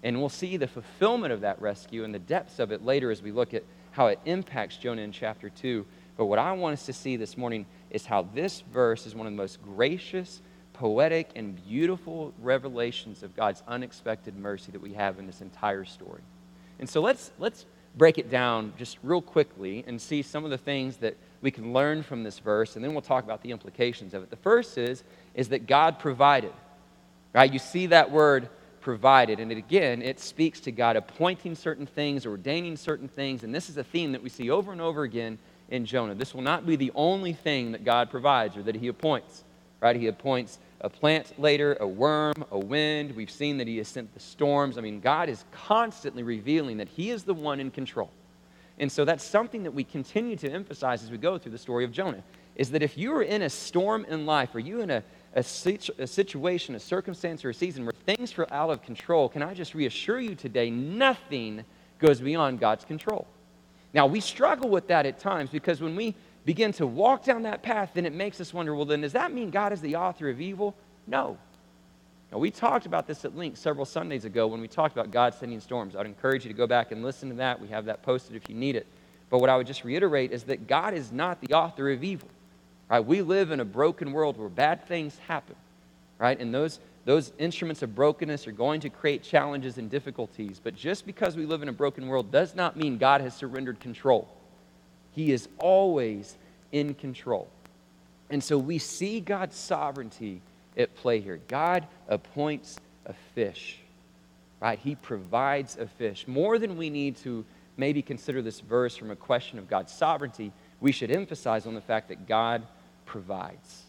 And we'll see the fulfillment of that rescue and the depths of it later as we look at how it impacts Jonah in chapter 2. But what I want us to see this morning is how this verse is one of the most gracious poetic and beautiful revelations of God's unexpected mercy that we have in this entire story. And so let's, let's break it down just real quickly and see some of the things that we can learn from this verse, and then we'll talk about the implications of it. The first is, is that God provided. Right? You see that word provided, and it, again, it speaks to God appointing certain things, ordaining certain things, and this is a theme that we see over and over again in Jonah. This will not be the only thing that God provides or that he appoints. Right? He appoints a plant later, a worm, a wind. We've seen that He has sent the storms. I mean, God is constantly revealing that He is the one in control. And so that's something that we continue to emphasize as we go through the story of Jonah is that if you are in a storm in life, or you in a, a, situ- a situation, a circumstance, or a season where things feel out of control, can I just reassure you today, nothing goes beyond God's control. Now, we struggle with that at times because when we begin to walk down that path, then it makes us wonder well, then does that mean God is the author of evil? No. Now, we talked about this at length several Sundays ago when we talked about God sending storms. I'd encourage you to go back and listen to that. We have that posted if you need it. But what I would just reiterate is that God is not the author of evil. Right? We live in a broken world where bad things happen. Right? And those, those instruments of brokenness are going to create challenges and difficulties. But just because we live in a broken world does not mean God has surrendered control. He is always in control. And so we see God's sovereignty at play here. God appoints a fish, right? He provides a fish. More than we need to maybe consider this verse from a question of God's sovereignty, we should emphasize on the fact that God provides.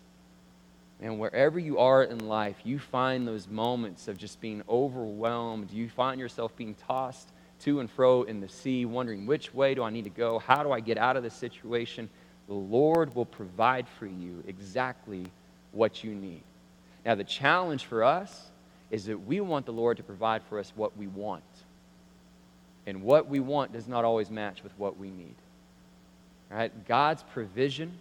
And wherever you are in life, you find those moments of just being overwhelmed. You find yourself being tossed to and fro in the sea, wondering which way do I need to go? How do I get out of this situation? The Lord will provide for you exactly what you need. Now, the challenge for us is that we want the Lord to provide for us what we want. And what we want does not always match with what we need. Right? God's provision,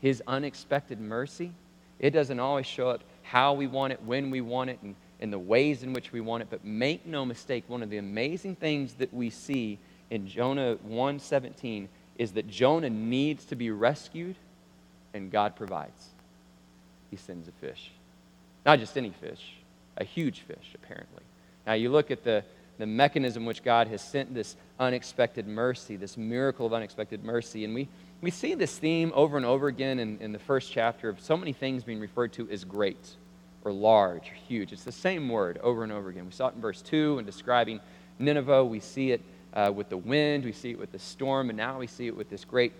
His unexpected mercy, it doesn't always show up how we want it, when we want it, and in the ways in which we want it. But make no mistake, one of the amazing things that we see in Jonah 1:17 is that Jonah needs to be rescued, and God provides. He sends a fish. Not just any fish, a huge fish, apparently. Now you look at the, the mechanism which God has sent this unexpected mercy, this miracle of unexpected mercy, and we, we see this theme over and over again in, in the first chapter of so many things being referred to as great or large or huge. It's the same word over and over again. We saw it in verse 2 in describing Nineveh. We see it uh, with the wind, we see it with the storm, and now we see it with this great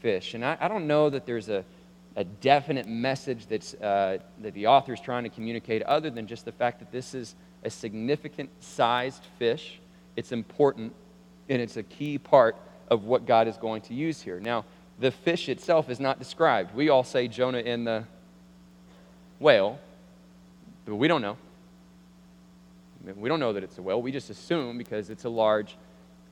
fish. And I, I don't know that there's a, a definite message that's, uh, that the author is trying to communicate other than just the fact that this is a significant sized fish. It's important, and it's a key part of what God is going to use here. Now, the fish itself is not described. We all say Jonah in the whale, but we don't know. We don't know that it's a whale. We just assume because it's a large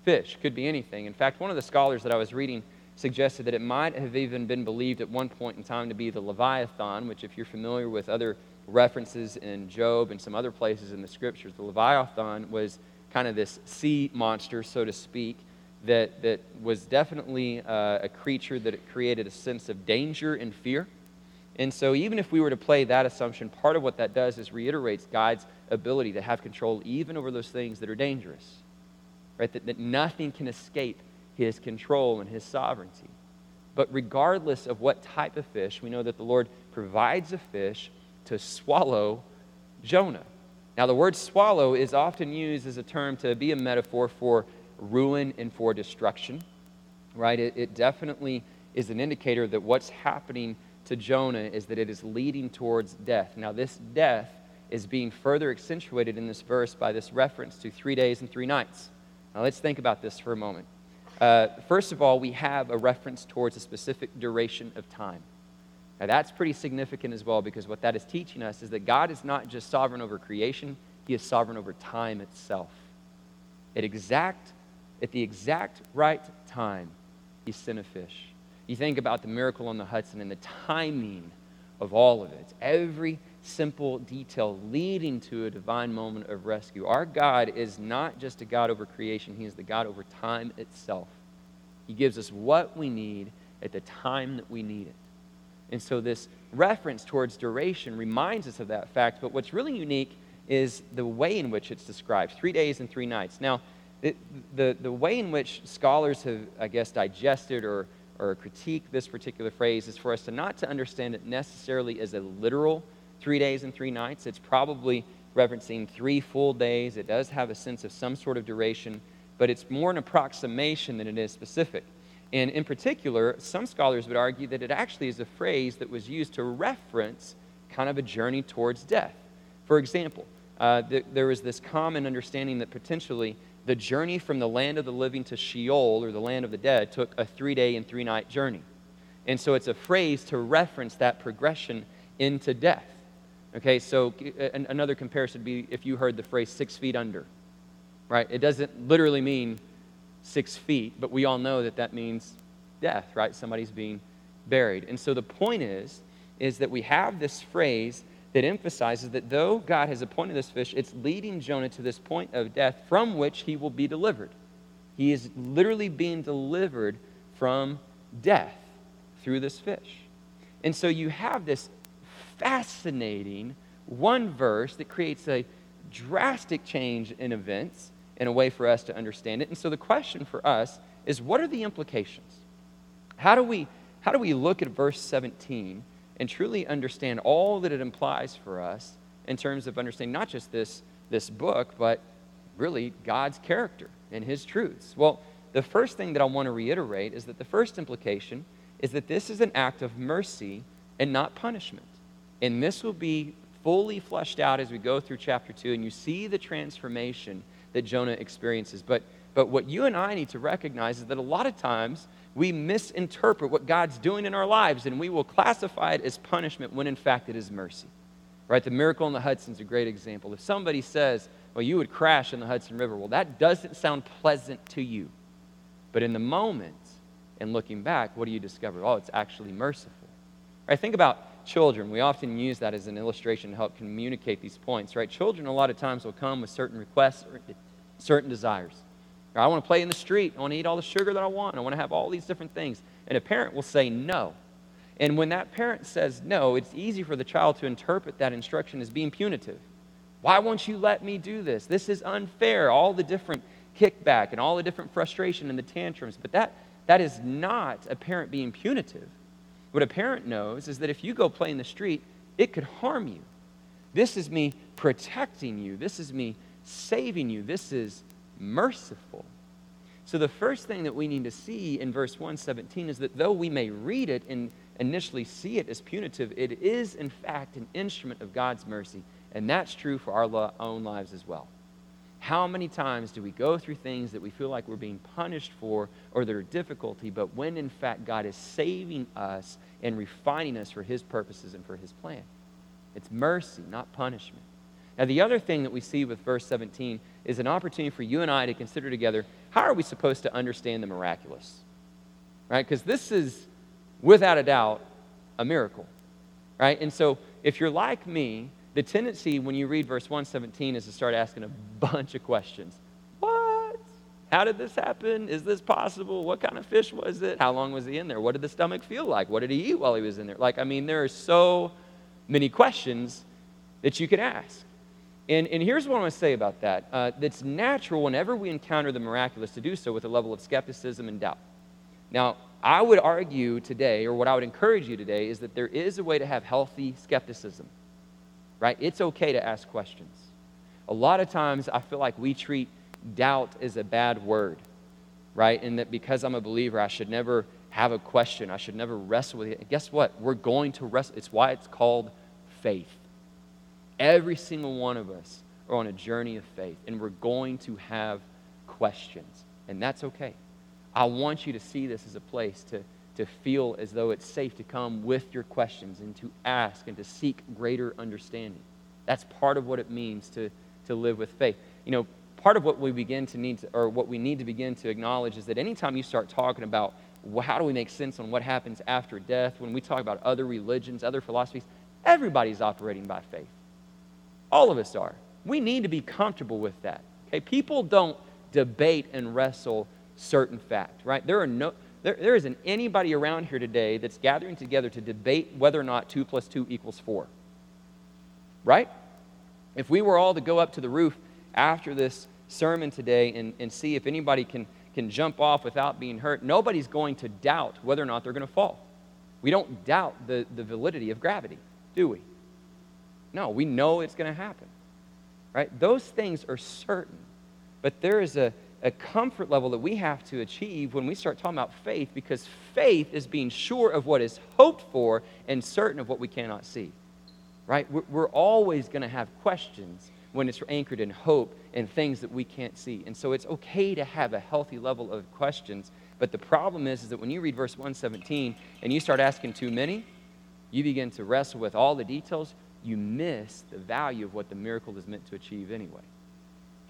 fish. Could be anything. In fact, one of the scholars that I was reading suggested that it might have even been believed at one point in time to be the Leviathan, which, if you're familiar with other references in Job and some other places in the scriptures, the Leviathan was kind of this sea monster, so to speak, that, that was definitely uh, a creature that created a sense of danger and fear. And so, even if we were to play that assumption, part of what that does is reiterates God's ability to have control even over those things that are dangerous. Right? That, that nothing can escape his control and his sovereignty. But regardless of what type of fish, we know that the Lord provides a fish to swallow Jonah. Now, the word swallow is often used as a term to be a metaphor for ruin and for destruction, right? It, it definitely is an indicator that what's happening to Jonah is that it is leading towards death. Now, this death is being further accentuated in this verse by this reference to three days and three nights. Now, let's think about this for a moment. Uh, first of all, we have a reference towards a specific duration of time. Now, that's pretty significant as well because what that is teaching us is that God is not just sovereign over creation, He is sovereign over time itself. At, exact, at the exact right time, He sent a fish. You think about the miracle on the Hudson and the timing of all of it. Every simple detail leading to a divine moment of rescue. Our God is not just a God over creation, He is the God over time itself. He gives us what we need at the time that we need it. And so, this reference towards duration reminds us of that fact. But what's really unique is the way in which it's described three days and three nights. Now, the, the way in which scholars have, I guess, digested or, or critiqued this particular phrase is for us to not to understand it necessarily as a literal three days and three nights. It's probably referencing three full days. It does have a sense of some sort of duration, but it's more an approximation than it is specific. And in particular, some scholars would argue that it actually is a phrase that was used to reference kind of a journey towards death. For example, uh, th- this common understanding that potentially the journey from the land of the living to Sheol, or the land of the dead, took a three day and three night journey. And so it's a phrase to reference that progression into death. Okay, so uh, another comparison would be if you heard the phrase six feet under, right? It doesn't literally mean six feet, but we all know that that means death, right? Somebody's being buried. And so the point is, is that we have this phrase that emphasizes that though God has appointed this fish, it's leading Jonah to this point of death from which he will be delivered. He is literally being delivered from death through this fish. And so you have this fascinating one verse that creates a drastic change in events in a way for us to understand it. And so the question for us is what are the implications? How do we, how do we look at verse 17 and truly understand all that it implies for us in terms of understanding not just this, this book, but really God's character and his truths? Well, the first thing that I want to reiterate is that the first implication is that this is an act of mercy and not punishment. And this will be fully fleshed out as we go through chapter 2 and you see the transformation that Jonah experiences. But, but what you and I need to recognize is that a lot of times we misinterpret what God's doing in our lives and we will classify it as punishment when in fact it is mercy. Right? The miracle in the Hudson is a great example. If somebody says, well, you would crash in the Hudson River, well, that doesn't sound pleasant to you. But in the moment, and looking back, what do you discover? Oh, it's actually merciful. Right? Think about children. We often use that as an illustration to help communicate these points, right? Children, a lot of times, will come with certain requests or certain desires. I want to play in the street. I want to eat all the sugar that I want. I want to have all these different things. And a parent will say no. And when that parent says no, it's easy for the child to interpret that instruction as being punitive. Why won't you let me do this? This is unfair. All the different kickback and all the different frustration and the tantrums. But that, that is not a parent being punitive. What a parent knows is that if you go play in the street, it could harm you. This is me protecting you. This is me saving you. This is merciful. So, the first thing that we need to see in verse 117 is that though we may read it and initially see it as punitive, it is in fact an instrument of God's mercy. And that's true for our own lives as well. How many times do we go through things that we feel like we're being punished for or that are difficulty, but when in fact God is saving us and refining us for His purposes and for His plan? It's mercy, not punishment. Now, the other thing that we see with verse 17 is an opportunity for you and I to consider together how are we supposed to understand the miraculous? Right? Because this is, without a doubt, a miracle. Right? And so, if you're like me, the tendency when you read verse 117 is to start asking a bunch of questions. What? How did this happen? Is this possible? What kind of fish was it? How long was he in there? What did the stomach feel like? What did he eat while he was in there? Like, I mean, there are so many questions that you could ask. And, and here's what I want to say about that. Uh, it's natural whenever we encounter the miraculous to do so with a level of skepticism and doubt. Now, I would argue today, or what I would encourage you today, is that there is a way to have healthy skepticism right? It's okay to ask questions. A lot of times I feel like we treat doubt as a bad word, right? And that because I'm a believer, I should never have a question. I should never wrestle with it. And guess what? We're going to wrestle. It's why it's called faith. Every single one of us are on a journey of faith, and we're going to have questions, and that's okay. I want you to see this as a place to to feel as though it's safe to come with your questions and to ask and to seek greater understanding. That's part of what it means to, to live with faith. You know, part of what we begin to need to, or what we need to begin to acknowledge is that anytime you start talking about well, how do we make sense on what happens after death, when we talk about other religions, other philosophies, everybody's operating by faith. All of us are. We need to be comfortable with that. Okay? People don't debate and wrestle certain fact, right? There are no there, there isn't anybody around here today that's gathering together to debate whether or not 2 plus 2 equals 4. Right? If we were all to go up to the roof after this sermon today and, and see if anybody can, can jump off without being hurt, nobody's going to doubt whether or not they're going to fall. We don't doubt the, the validity of gravity, do we? No, we know it's going to happen. Right? Those things are certain. But there is a, a comfort level that we have to achieve when we start talking about faith because faith is being sure of what is hoped for and certain of what we cannot see. Right? We're always going to have questions when it's anchored in hope and things that we can't see. And so it's okay to have a healthy level of questions. But the problem is, is that when you read verse 117 and you start asking too many, you begin to wrestle with all the details, you miss the value of what the miracle is meant to achieve anyway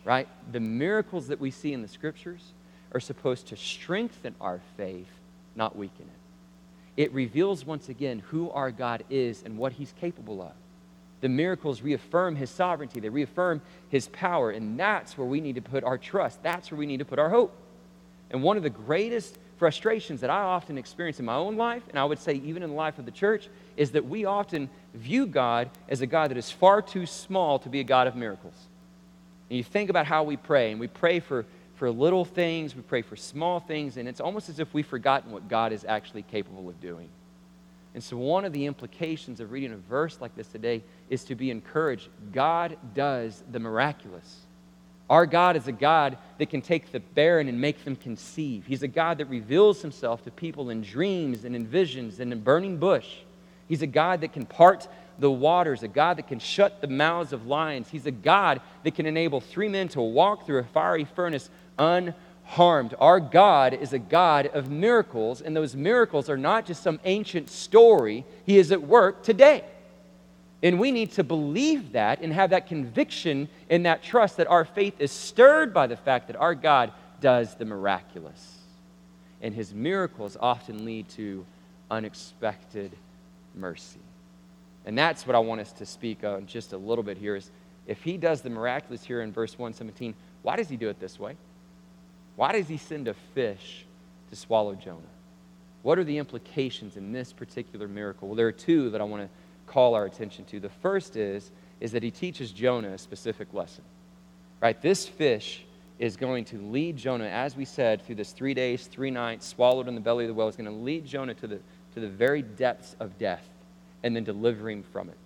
right? The miracles that we see in the scriptures are supposed to strengthen our faith, not weaken it. It reveals once again who our God is and what he's capable of. The miracles reaffirm his sovereignty, they reaffirm his power, and that's where we need to put our trust. That's where we need to put our hope. And one of the greatest frustrations that I often experience in my own life, and I would say even in the life of the church, is that we often view God as a God that is far too small to be a God of miracles. And you think about how we pray, and we pray for, for little things, we pray for small things, and it's almost as if we've forgotten what God is actually capable of doing. And so, one of the implications of reading a verse like this today is to be encouraged. God does the miraculous. Our God is a God that can take the barren and make them conceive. He's a God that reveals himself to people in dreams and in visions and in burning bush. He's a God that can part the waters, a God that can shut the mouths of lions. He's a God that can enable three men to walk through a fiery furnace unharmed. Our God is a God of miracles, and those miracles are not just some ancient story, He is at work today. And we need to believe that and have that conviction and that trust that our faith is stirred by the fact that our God does the miraculous. And his miracles often lead to unexpected mercy. And that's what I want us to speak on just a little bit here is if he does the miraculous here in verse 117, why does he do it this way? Why does he send a fish to swallow Jonah? What are the implications in this particular miracle? Well, there are two that I want to call our attention to. The first is, is that he teaches Jonah a specific lesson. Right? This fish is going to lead Jonah, as we said, through this three days, three nights, swallowed in the belly of the whale, is going to lead Jonah to the, to the very depths of death and then delivering from it.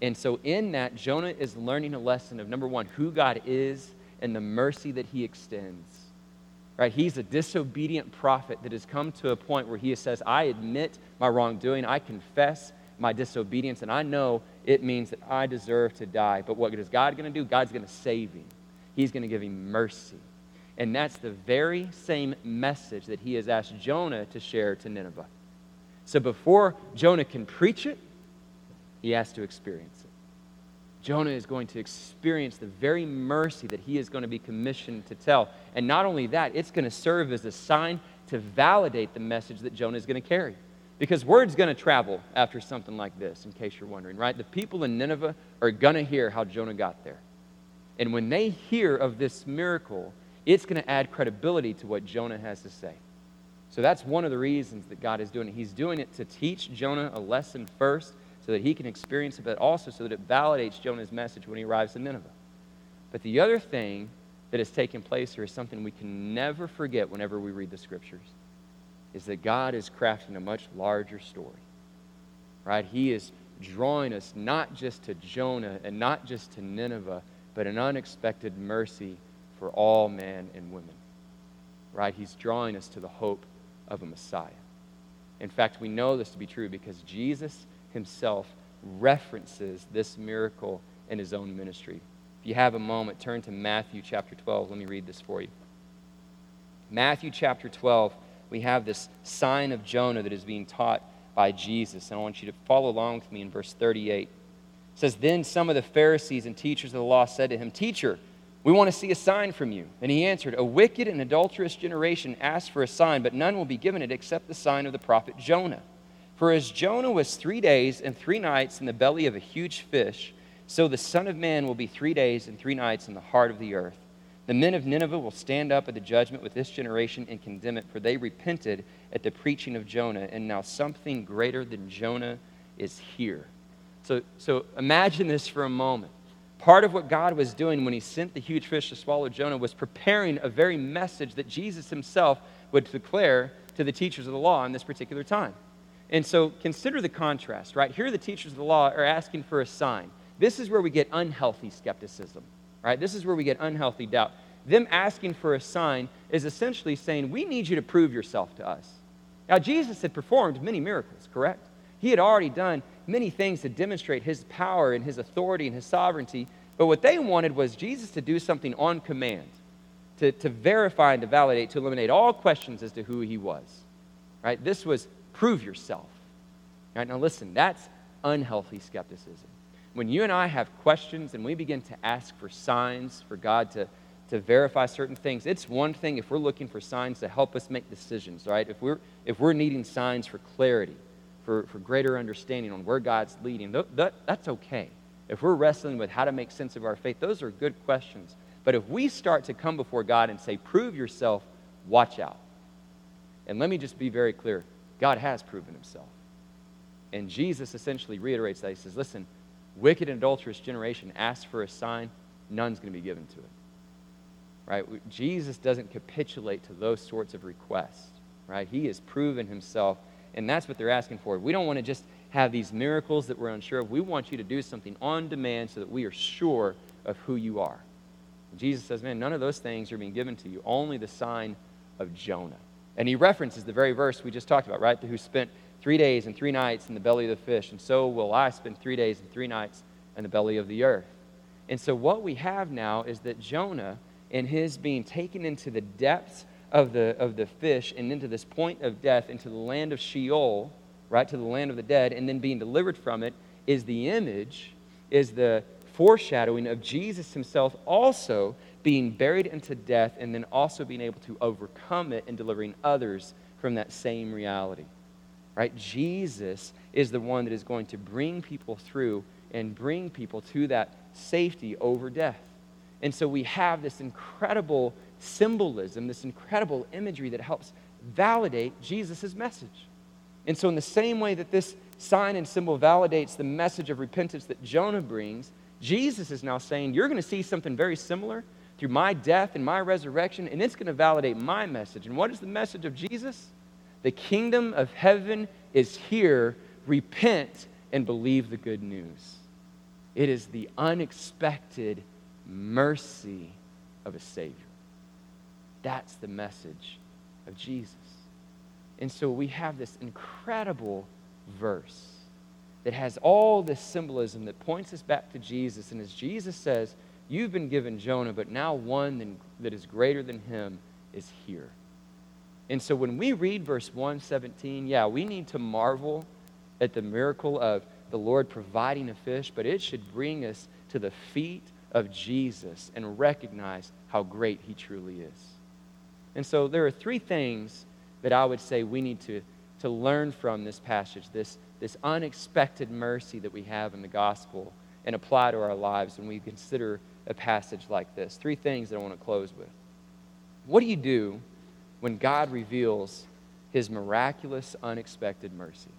And so, in that, Jonah is learning a lesson of number one, who God is and the mercy that he extends. Right? He's a disobedient prophet that has come to a point where he says, I admit my wrongdoing, I confess my disobedience, and I know it means that I deserve to die. But what is God going to do? God's going to save him, He's going to give him mercy. And that's the very same message that he has asked Jonah to share to Nineveh. So before Jonah can preach it, he has to experience it. Jonah is going to experience the very mercy that he is going to be commissioned to tell. And not only that, it's going to serve as a sign to validate the message that Jonah is going to carry. Because word's going to travel after something like this, in case you're wondering, right? The people in Nineveh are going to hear how Jonah got there. And when they hear of this miracle, it's going to add credibility to what Jonah has to say. So that's one of the reasons that God is doing it. He's doing it to teach Jonah a lesson first so that he can experience it, but also so that it validates Jonah's message when he arrives in Nineveh. But the other thing that has taken place here is something we can never forget whenever we read the scriptures is that God is crafting a much larger story. Right? He is drawing us not just to Jonah and not just to Nineveh, but an unexpected mercy for all men and women. Right? He's drawing us to the hope of a Messiah. In fact, we know this to be true because Jesus himself references this miracle in his own ministry. If you have a moment, turn to Matthew chapter 12. Let me read this for you. Matthew chapter 12 we have this sign of Jonah that is being taught by Jesus. And I want you to follow along with me in verse 38. It says, Then some of the Pharisees and teachers of the law said to him, Teacher, we want to see a sign from you. And he answered, A wicked and adulterous generation asks for a sign, but none will be given it except the sign of the prophet Jonah. For as Jonah was three days and three nights in the belly of a huge fish, so the Son of Man will be three days and three nights in the heart of the earth. The men of Nineveh will stand up at the judgment with this generation and condemn it, for they repented at the preaching of Jonah, and now something greater than Jonah is here. So, so imagine this for a moment. Part of what God was doing when he sent the huge fish to swallow Jonah was preparing a very message that Jesus himself would declare to the teachers of the law in this particular time. And so consider the contrast, right? Here, the teachers of the law are asking for a sign. This is where we get unhealthy skepticism right? This is where we get unhealthy doubt. Them asking for a sign is essentially saying, We need you to prove yourself to us. Now, Jesus had performed many miracles, correct? He had already done many things to demonstrate his power and his authority and his sovereignty. But what they wanted was Jesus to do something on command, to, to verify and to validate, to eliminate all questions as to who he was. Right? This was prove yourself. Right? Now, listen, that's unhealthy skepticism when you and I have questions and we begin to ask for signs for God to, to verify certain things, it's one thing if we're looking for signs to help us make decisions, right? If we're, if we're needing signs for clarity, for, for greater understanding on where God's leading, that, that, that's okay. if we're wrestling with how to make sense of our faith, those are good questions. But if we start to come before God and say, prove yourself, watch out. And let me just be very clear God has proven himself. And Jesus essentially reiterates that. He says, listen, wicked and adulterous generation asks for a sign, none's going to be given to it. Right? Jesus doesn't capitulate to those sorts of requests. Right? He has proven himself, and that's what they're asking for. We don't want to just have these miracles that we're unsure of. We want you to do something on demand so that we are sure of who you are. And Jesus says, Man, none of those things are being given to you, only the sign of Jonah. And he references the very verse we just talked about, right? Who spent three days and three nights in the belly of the fish, and so will I spend three days and three nights in the belly of the earth. And so what we have now is that Jonah, in his being taken into the depths of the, of the fish and into this point of death, into the land of Sheol, right, to the land of the dead, and then being delivered from it, is the image, is the foreshadowing of Jesus himself also being buried into death and then also being able to overcome it and delivering others from that same reality. Right? Jesus is the one that is going to bring people through and bring people to that safety over death. And so we have this incredible symbolism, this incredible imagery that helps validate Jesus' message. And so, in the same way that this sign and symbol validates the message of repentance that Jonah brings, Jesus is now saying, You're going to see something very similar through my death and my resurrection, and it's going to validate my message. And what is the message of Jesus? The kingdom of heaven is here. Repent and believe the good news. It is the unexpected mercy of a Savior. That's the message of Jesus. And so we have this incredible verse that has all this symbolism that points us back to Jesus. And as Jesus says, You've been given Jonah, but now one that is greater than him is here. And so when we read verse 117, yeah, we need to marvel at the miracle of the Lord providing a fish, but it should bring us to the feet of Jesus and recognize how great he truly is. And so there are three things that I would say we need to, to learn from this passage, this, this unexpected mercy that we have in the gospel, and apply to our lives when we consider a passage like this. Three things that I want to close with. What do you do when God reveals his miraculous, unexpected mercy?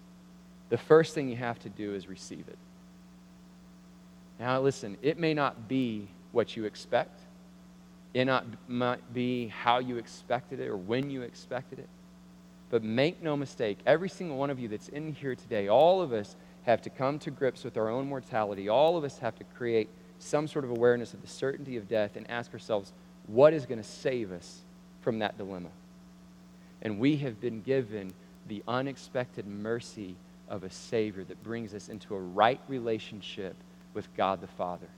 The first thing you have to do is receive it. Now, listen, it may not be what you expect. It not, might be how you expected it or when you expected it. But make no mistake, every single one of you that's in here today, all of us have to come to grips with our own mortality. All of us have to create some sort of awareness of the certainty of death and ask ourselves, what is going to save us from that dilemma? And we have been given the unexpected mercy of a Savior that brings us into a right relationship with God the Father.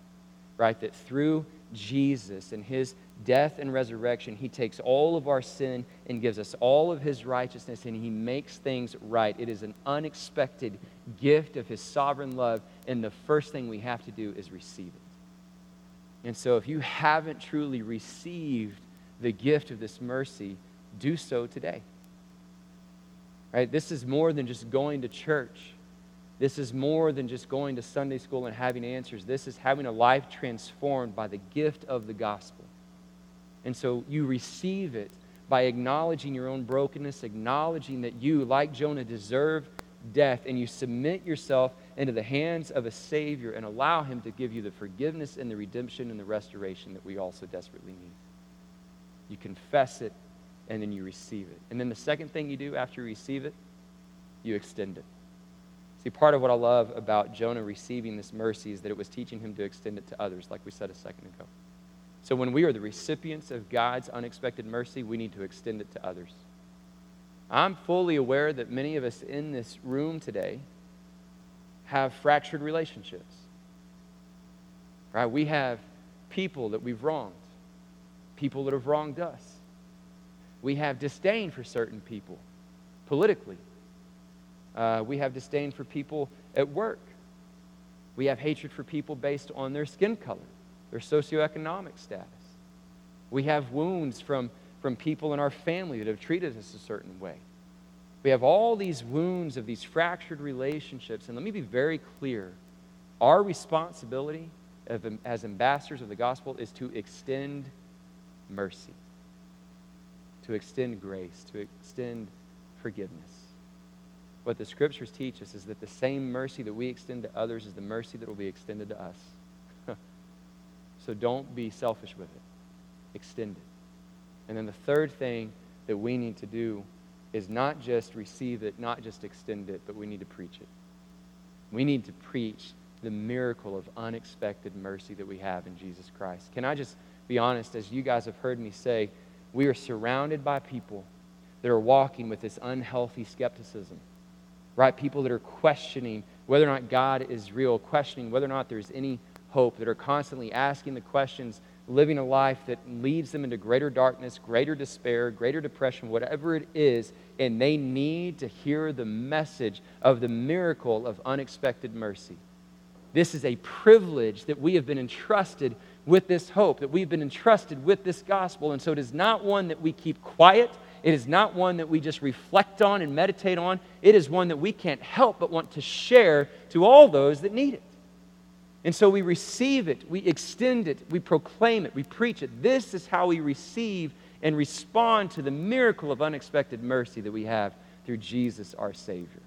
Right? That through Jesus and his death and resurrection, he takes all of our sin and gives us all of his righteousness and he makes things right. It is an unexpected gift of his sovereign love, and the first thing we have to do is receive it. And so, if you haven't truly received the gift of this mercy, do so today. Right? This is more than just going to church. This is more than just going to Sunday school and having answers. This is having a life transformed by the gift of the gospel. And so you receive it by acknowledging your own brokenness, acknowledging that you, like Jonah, deserve death, and you submit yourself into the hands of a Savior and allow Him to give you the forgiveness and the redemption and the restoration that we also desperately need. You confess it, and then you receive it. And then the second thing you do after you receive it, you extend it. See, part of what I love about Jonah receiving this mercy is that it was teaching him to extend it to others, like we said a second ago. So when we are the recipients of God's unexpected mercy, we need to extend it to others. I'm fully aware that many of us in this room today have fractured relationships. Right? We have people that we've wronged, people that have wronged us. We have disdain for certain people politically. Uh, we have disdain for people at work. We have hatred for people based on their skin color their socioeconomic status. We have wounds from, from people in our family that have treated us a certain way. We have all these wounds of these fractured relationships. And let me be very clear our responsibility as ambassadors of the gospel is to extend mercy, to extend grace, to extend forgiveness. What the scriptures teach us is that the same mercy that we extend to others is the mercy that will be extended to us. So don't be selfish with it, extend it. And then the third thing that we need to do is not just receive it, not just extend it, but we need to preach it. We need to preach the miracle of unexpected mercy that we have in Jesus Christ. Can I just be honest? As you guys have heard me say, we are surrounded by people that are walking with this unhealthy skepticism, right? People that are questioning whether or not God is real, questioning whether or not there's any hope, that are constantly asking the questions, living a life that leads them into greater darkness, greater despair, greater depression, whatever it is, and they need to hear the message of the miracle of unexpected mercy. This is a privilege that we have been entrusted with this hope, that we've been entrusted with this gospel. And so it is not one that we keep quiet. It is not one that we just reflect on and meditate on. It is one that we can't help but want to share to all those that need it. And so we receive it, we extend it, we proclaim it, we preach it. This is how we receive and respond to the miracle of unexpected mercy that we have through Jesus our Savior.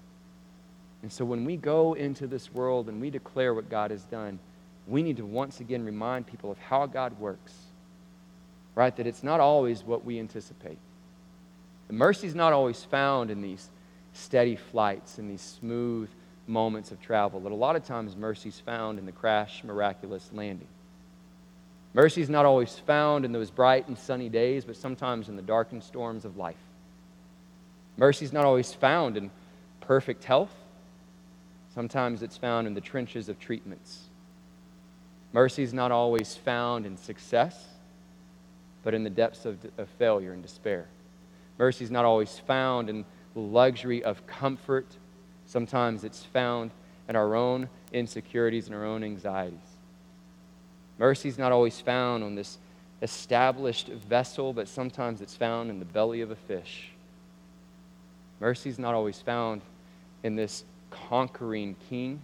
And so when we go into this world and we declare what God has done, we need to once again remind people of how God works, right? That it's not always what we anticipate. The mercy is not always found in these steady flights and these smooth moments of travel, that a lot of times mercy is found in the crash, miraculous landing. Mercy is not always found in those bright and sunny days, but sometimes in the darkened storms of life. Mercy is not always found in perfect health Sometimes it's found in the trenches of treatments. Mercy is not always found in success, but in the depths of, of failure and despair. Mercy is not always found in the luxury of comfort. Sometimes it's found in our own insecurities and our own anxieties. Mercy is not always found on this established vessel, but sometimes it's found in the belly of a fish. Mercy is not always found in this conquering king.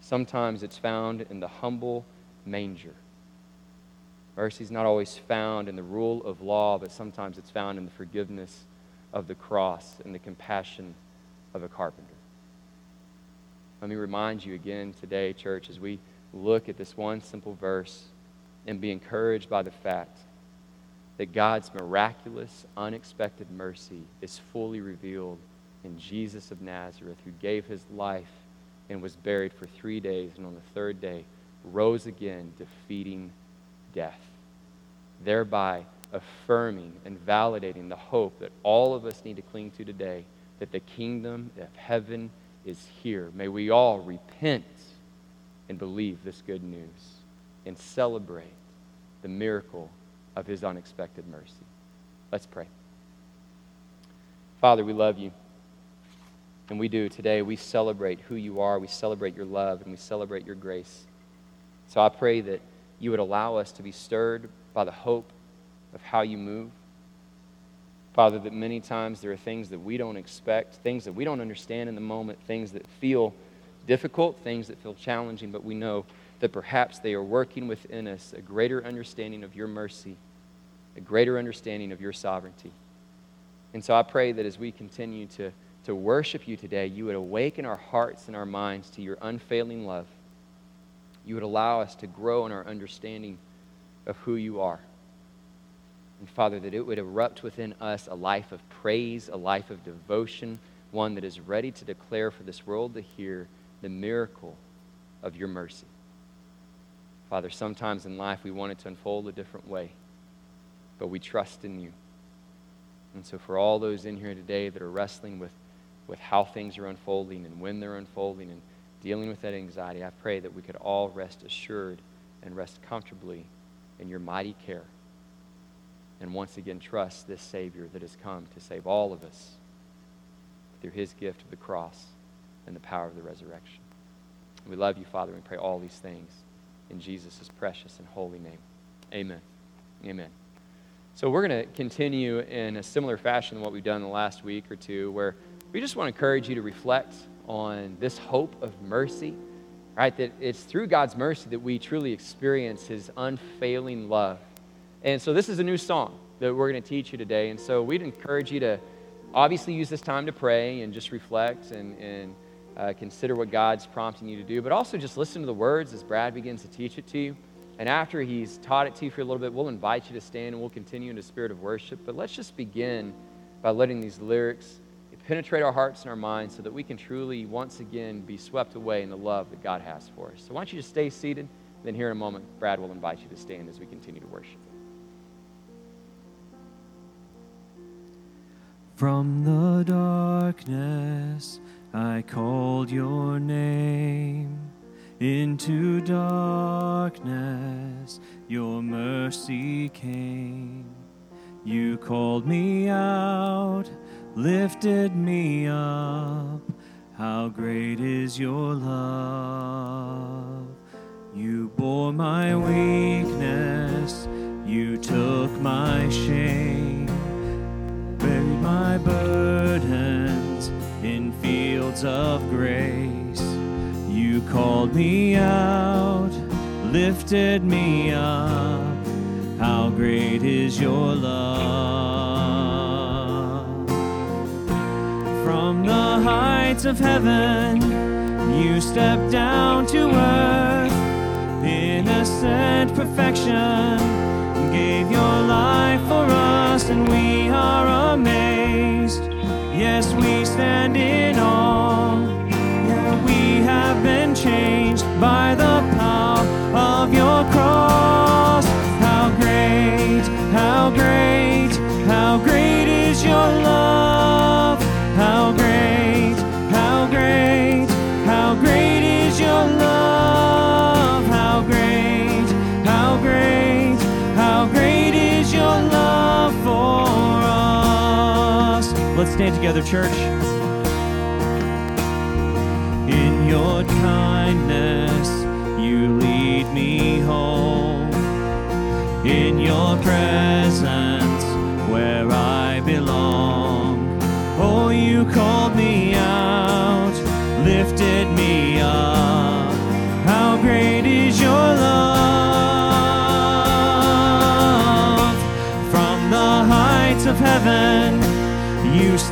Sometimes it's found in the humble manger. Mercy is not always found in the rule of law, but sometimes it's found in the forgiveness of the cross and the compassion of a carpenter. Let me remind you again today, church, as we look at this one simple verse and be encouraged by the fact that God's miraculous, unexpected mercy is fully revealed in Jesus of Nazareth, who gave his life and was buried for three days, and on the third day rose again, defeating death, thereby affirming and validating the hope that all of us need to cling to today that the kingdom of heaven is here. May we all repent and believe this good news and celebrate the miracle of his unexpected mercy. Let's pray. Father, we love you. And we do today. We celebrate who you are, we celebrate your love, and we celebrate your grace. So I pray that you would allow us to be stirred by the hope of how you move. Father, that many times there are things that we don't expect, things that we don't understand in the moment, things that feel difficult, things that feel challenging, but we know that perhaps they are working within us a greater understanding of your mercy, a greater understanding of your sovereignty. And so I pray that as we continue to to worship you today, you would awaken our hearts and our minds to your unfailing love. You would allow us to grow in our understanding of who you are. And Father, that it would erupt within us a life of praise, a life of devotion, one that is ready to declare for this world to hear the miracle of your mercy. Father, sometimes in life we want it to unfold a different way, but we trust in you. And so, for all those in here today that are wrestling with with how things are unfolding and when they're unfolding and dealing with that anxiety, I pray that we could all rest assured and rest comfortably in your mighty care. And once again, trust this Savior that has come to save all of us through his gift of the cross and the power of the resurrection. We love you, Father, and pray all these things in Jesus' precious and holy name. Amen. Amen. So we're going to continue in a similar fashion to what we've done the last week or two, where we just want to encourage you to reflect on this hope of mercy right? That it's through God's mercy that we truly experience His unfailing love. And so this is a new song that we're going to teach you today. And so we'd encourage you to obviously use this time to pray and just reflect and, and uh, consider what God's prompting you to do, but also just listen to the words as Brad begins to teach it to you. And after he's taught it to you for a little bit, we'll invite you to stand and we'll continue in a spirit of worship. But let's just begin by letting these lyrics penetrate our hearts and our minds so that we can truly, once again, be swept away in the love that God has for us. So why don't you just stay seated? Then, here in a moment, Brad will invite you to stand as we continue to worship. From the darkness, I called your name. Into darkness, your mercy came. You called me out lifted me up. How great is your love! You bore my weakness, you took my shame, my burdens in fields of grace. You called me out, lifted me up. How great is your love! From the heights of heaven, you stepped down to earth. Innocent perfection, gave your life for us, and we are amazed. Yes, we stand in awe. Yeah, we have been changed by the power of your cross. How great, how great, how great is your love. How stand together, church.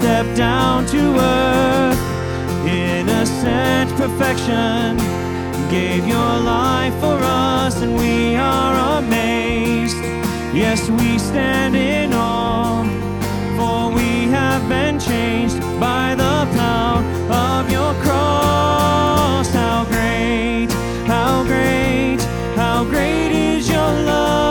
Stepped down to earth. Innocent perfection, gave your life for us, and we are amazed. Yes, we stand in awe for we have been changed by the power of your cross. How great, how great, how great is your love.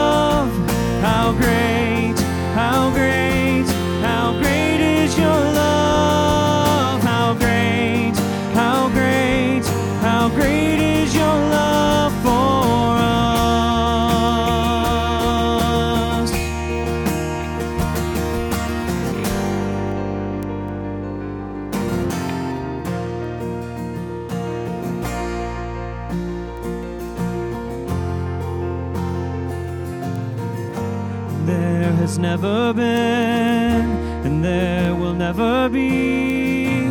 Never been, and there will never be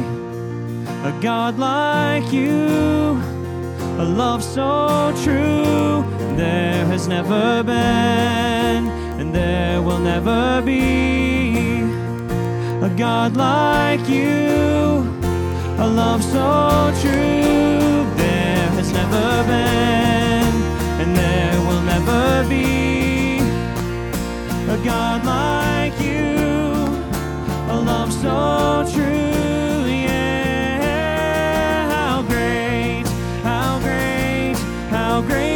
a God like you, a love so true. There has never been, and there will never be a God like you, a love so true. There has never been, and there will never be God like you, a love so true. Yeah, how great, how great, how great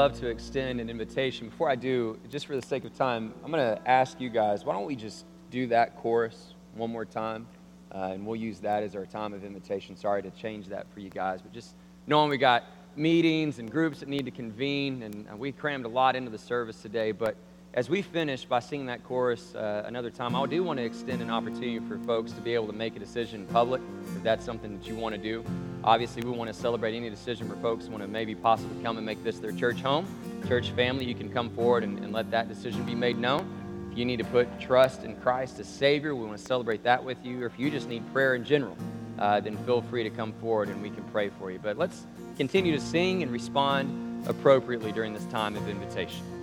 love to extend an invitation. Before I do, just for the sake of time, I'm going to ask you guys why don't we just do that chorus one more time? Uh, and we'll use that as our time of invitation. Sorry to change that for you guys, but just knowing we got meetings and groups that need to convene, and uh, we crammed a lot into the service today. But as we finish by singing that chorus uh, another time, I do want to extend an opportunity for folks to be able to make a decision in public if that's something that you want to do. Obviously, we want to celebrate any decision for folks want to maybe possibly come and make this their church home, church family. You can come forward and, and let that decision be made known. If you need to put trust in Christ as Savior, we want to celebrate that with you. Or if you just need prayer in general, uh, then feel free to come forward and we can pray for you. But let's continue to sing and respond appropriately during this time of invitation.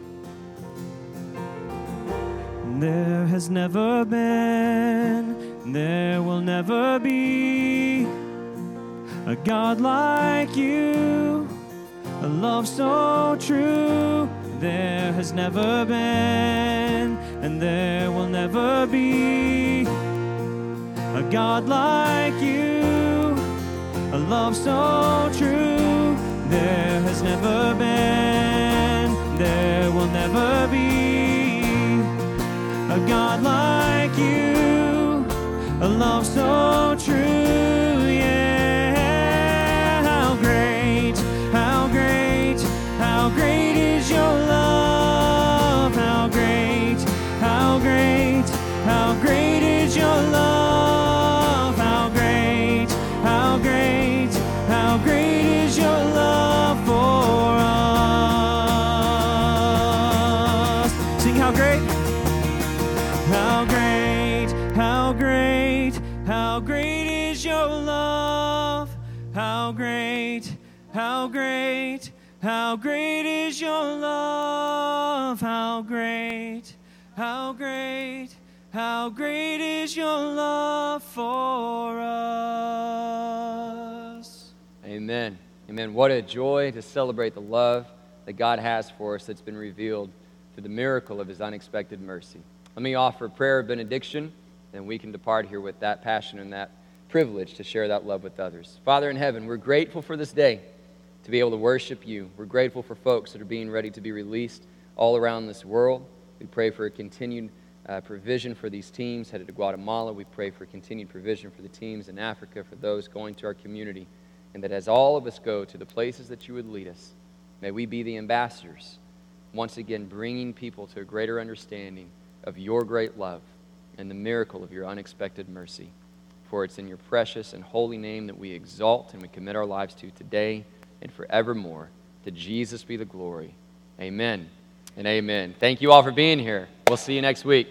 There has never been, there will never be a God like you, a love so true. There has never been, and there will never be a God like you, a love so true. There has never been, there will never be God like you, a love so true. Yeah. How great how great, how great is your love? How great. How great is your love? How great, how great, how great is your love for us? Amen. Amen. What a joy to celebrate the love that God has for us that's been revealed through the miracle of his unexpected mercy. Let me offer prayer of benediction, and we can depart here with that passion and that privilege to share that love with others. Father in heaven, we're grateful for this day to be able to worship you. We're grateful for folks that are being ready to be released all around this world. We pray for a continued uh, provision for these teams headed to Guatemala. We pray for continued provision for the teams in Africa, for those going to our community. And that as all of us go to the places that you would lead us, may we be the ambassadors, once again bringing people to a greater understanding of your great love and the miracle of your unexpected mercy. For it's in your precious and holy name that we exalt and we commit our lives to today and forevermore. To Jesus be the glory. Amen and amen. Thank you all for being here. We'll see you next week.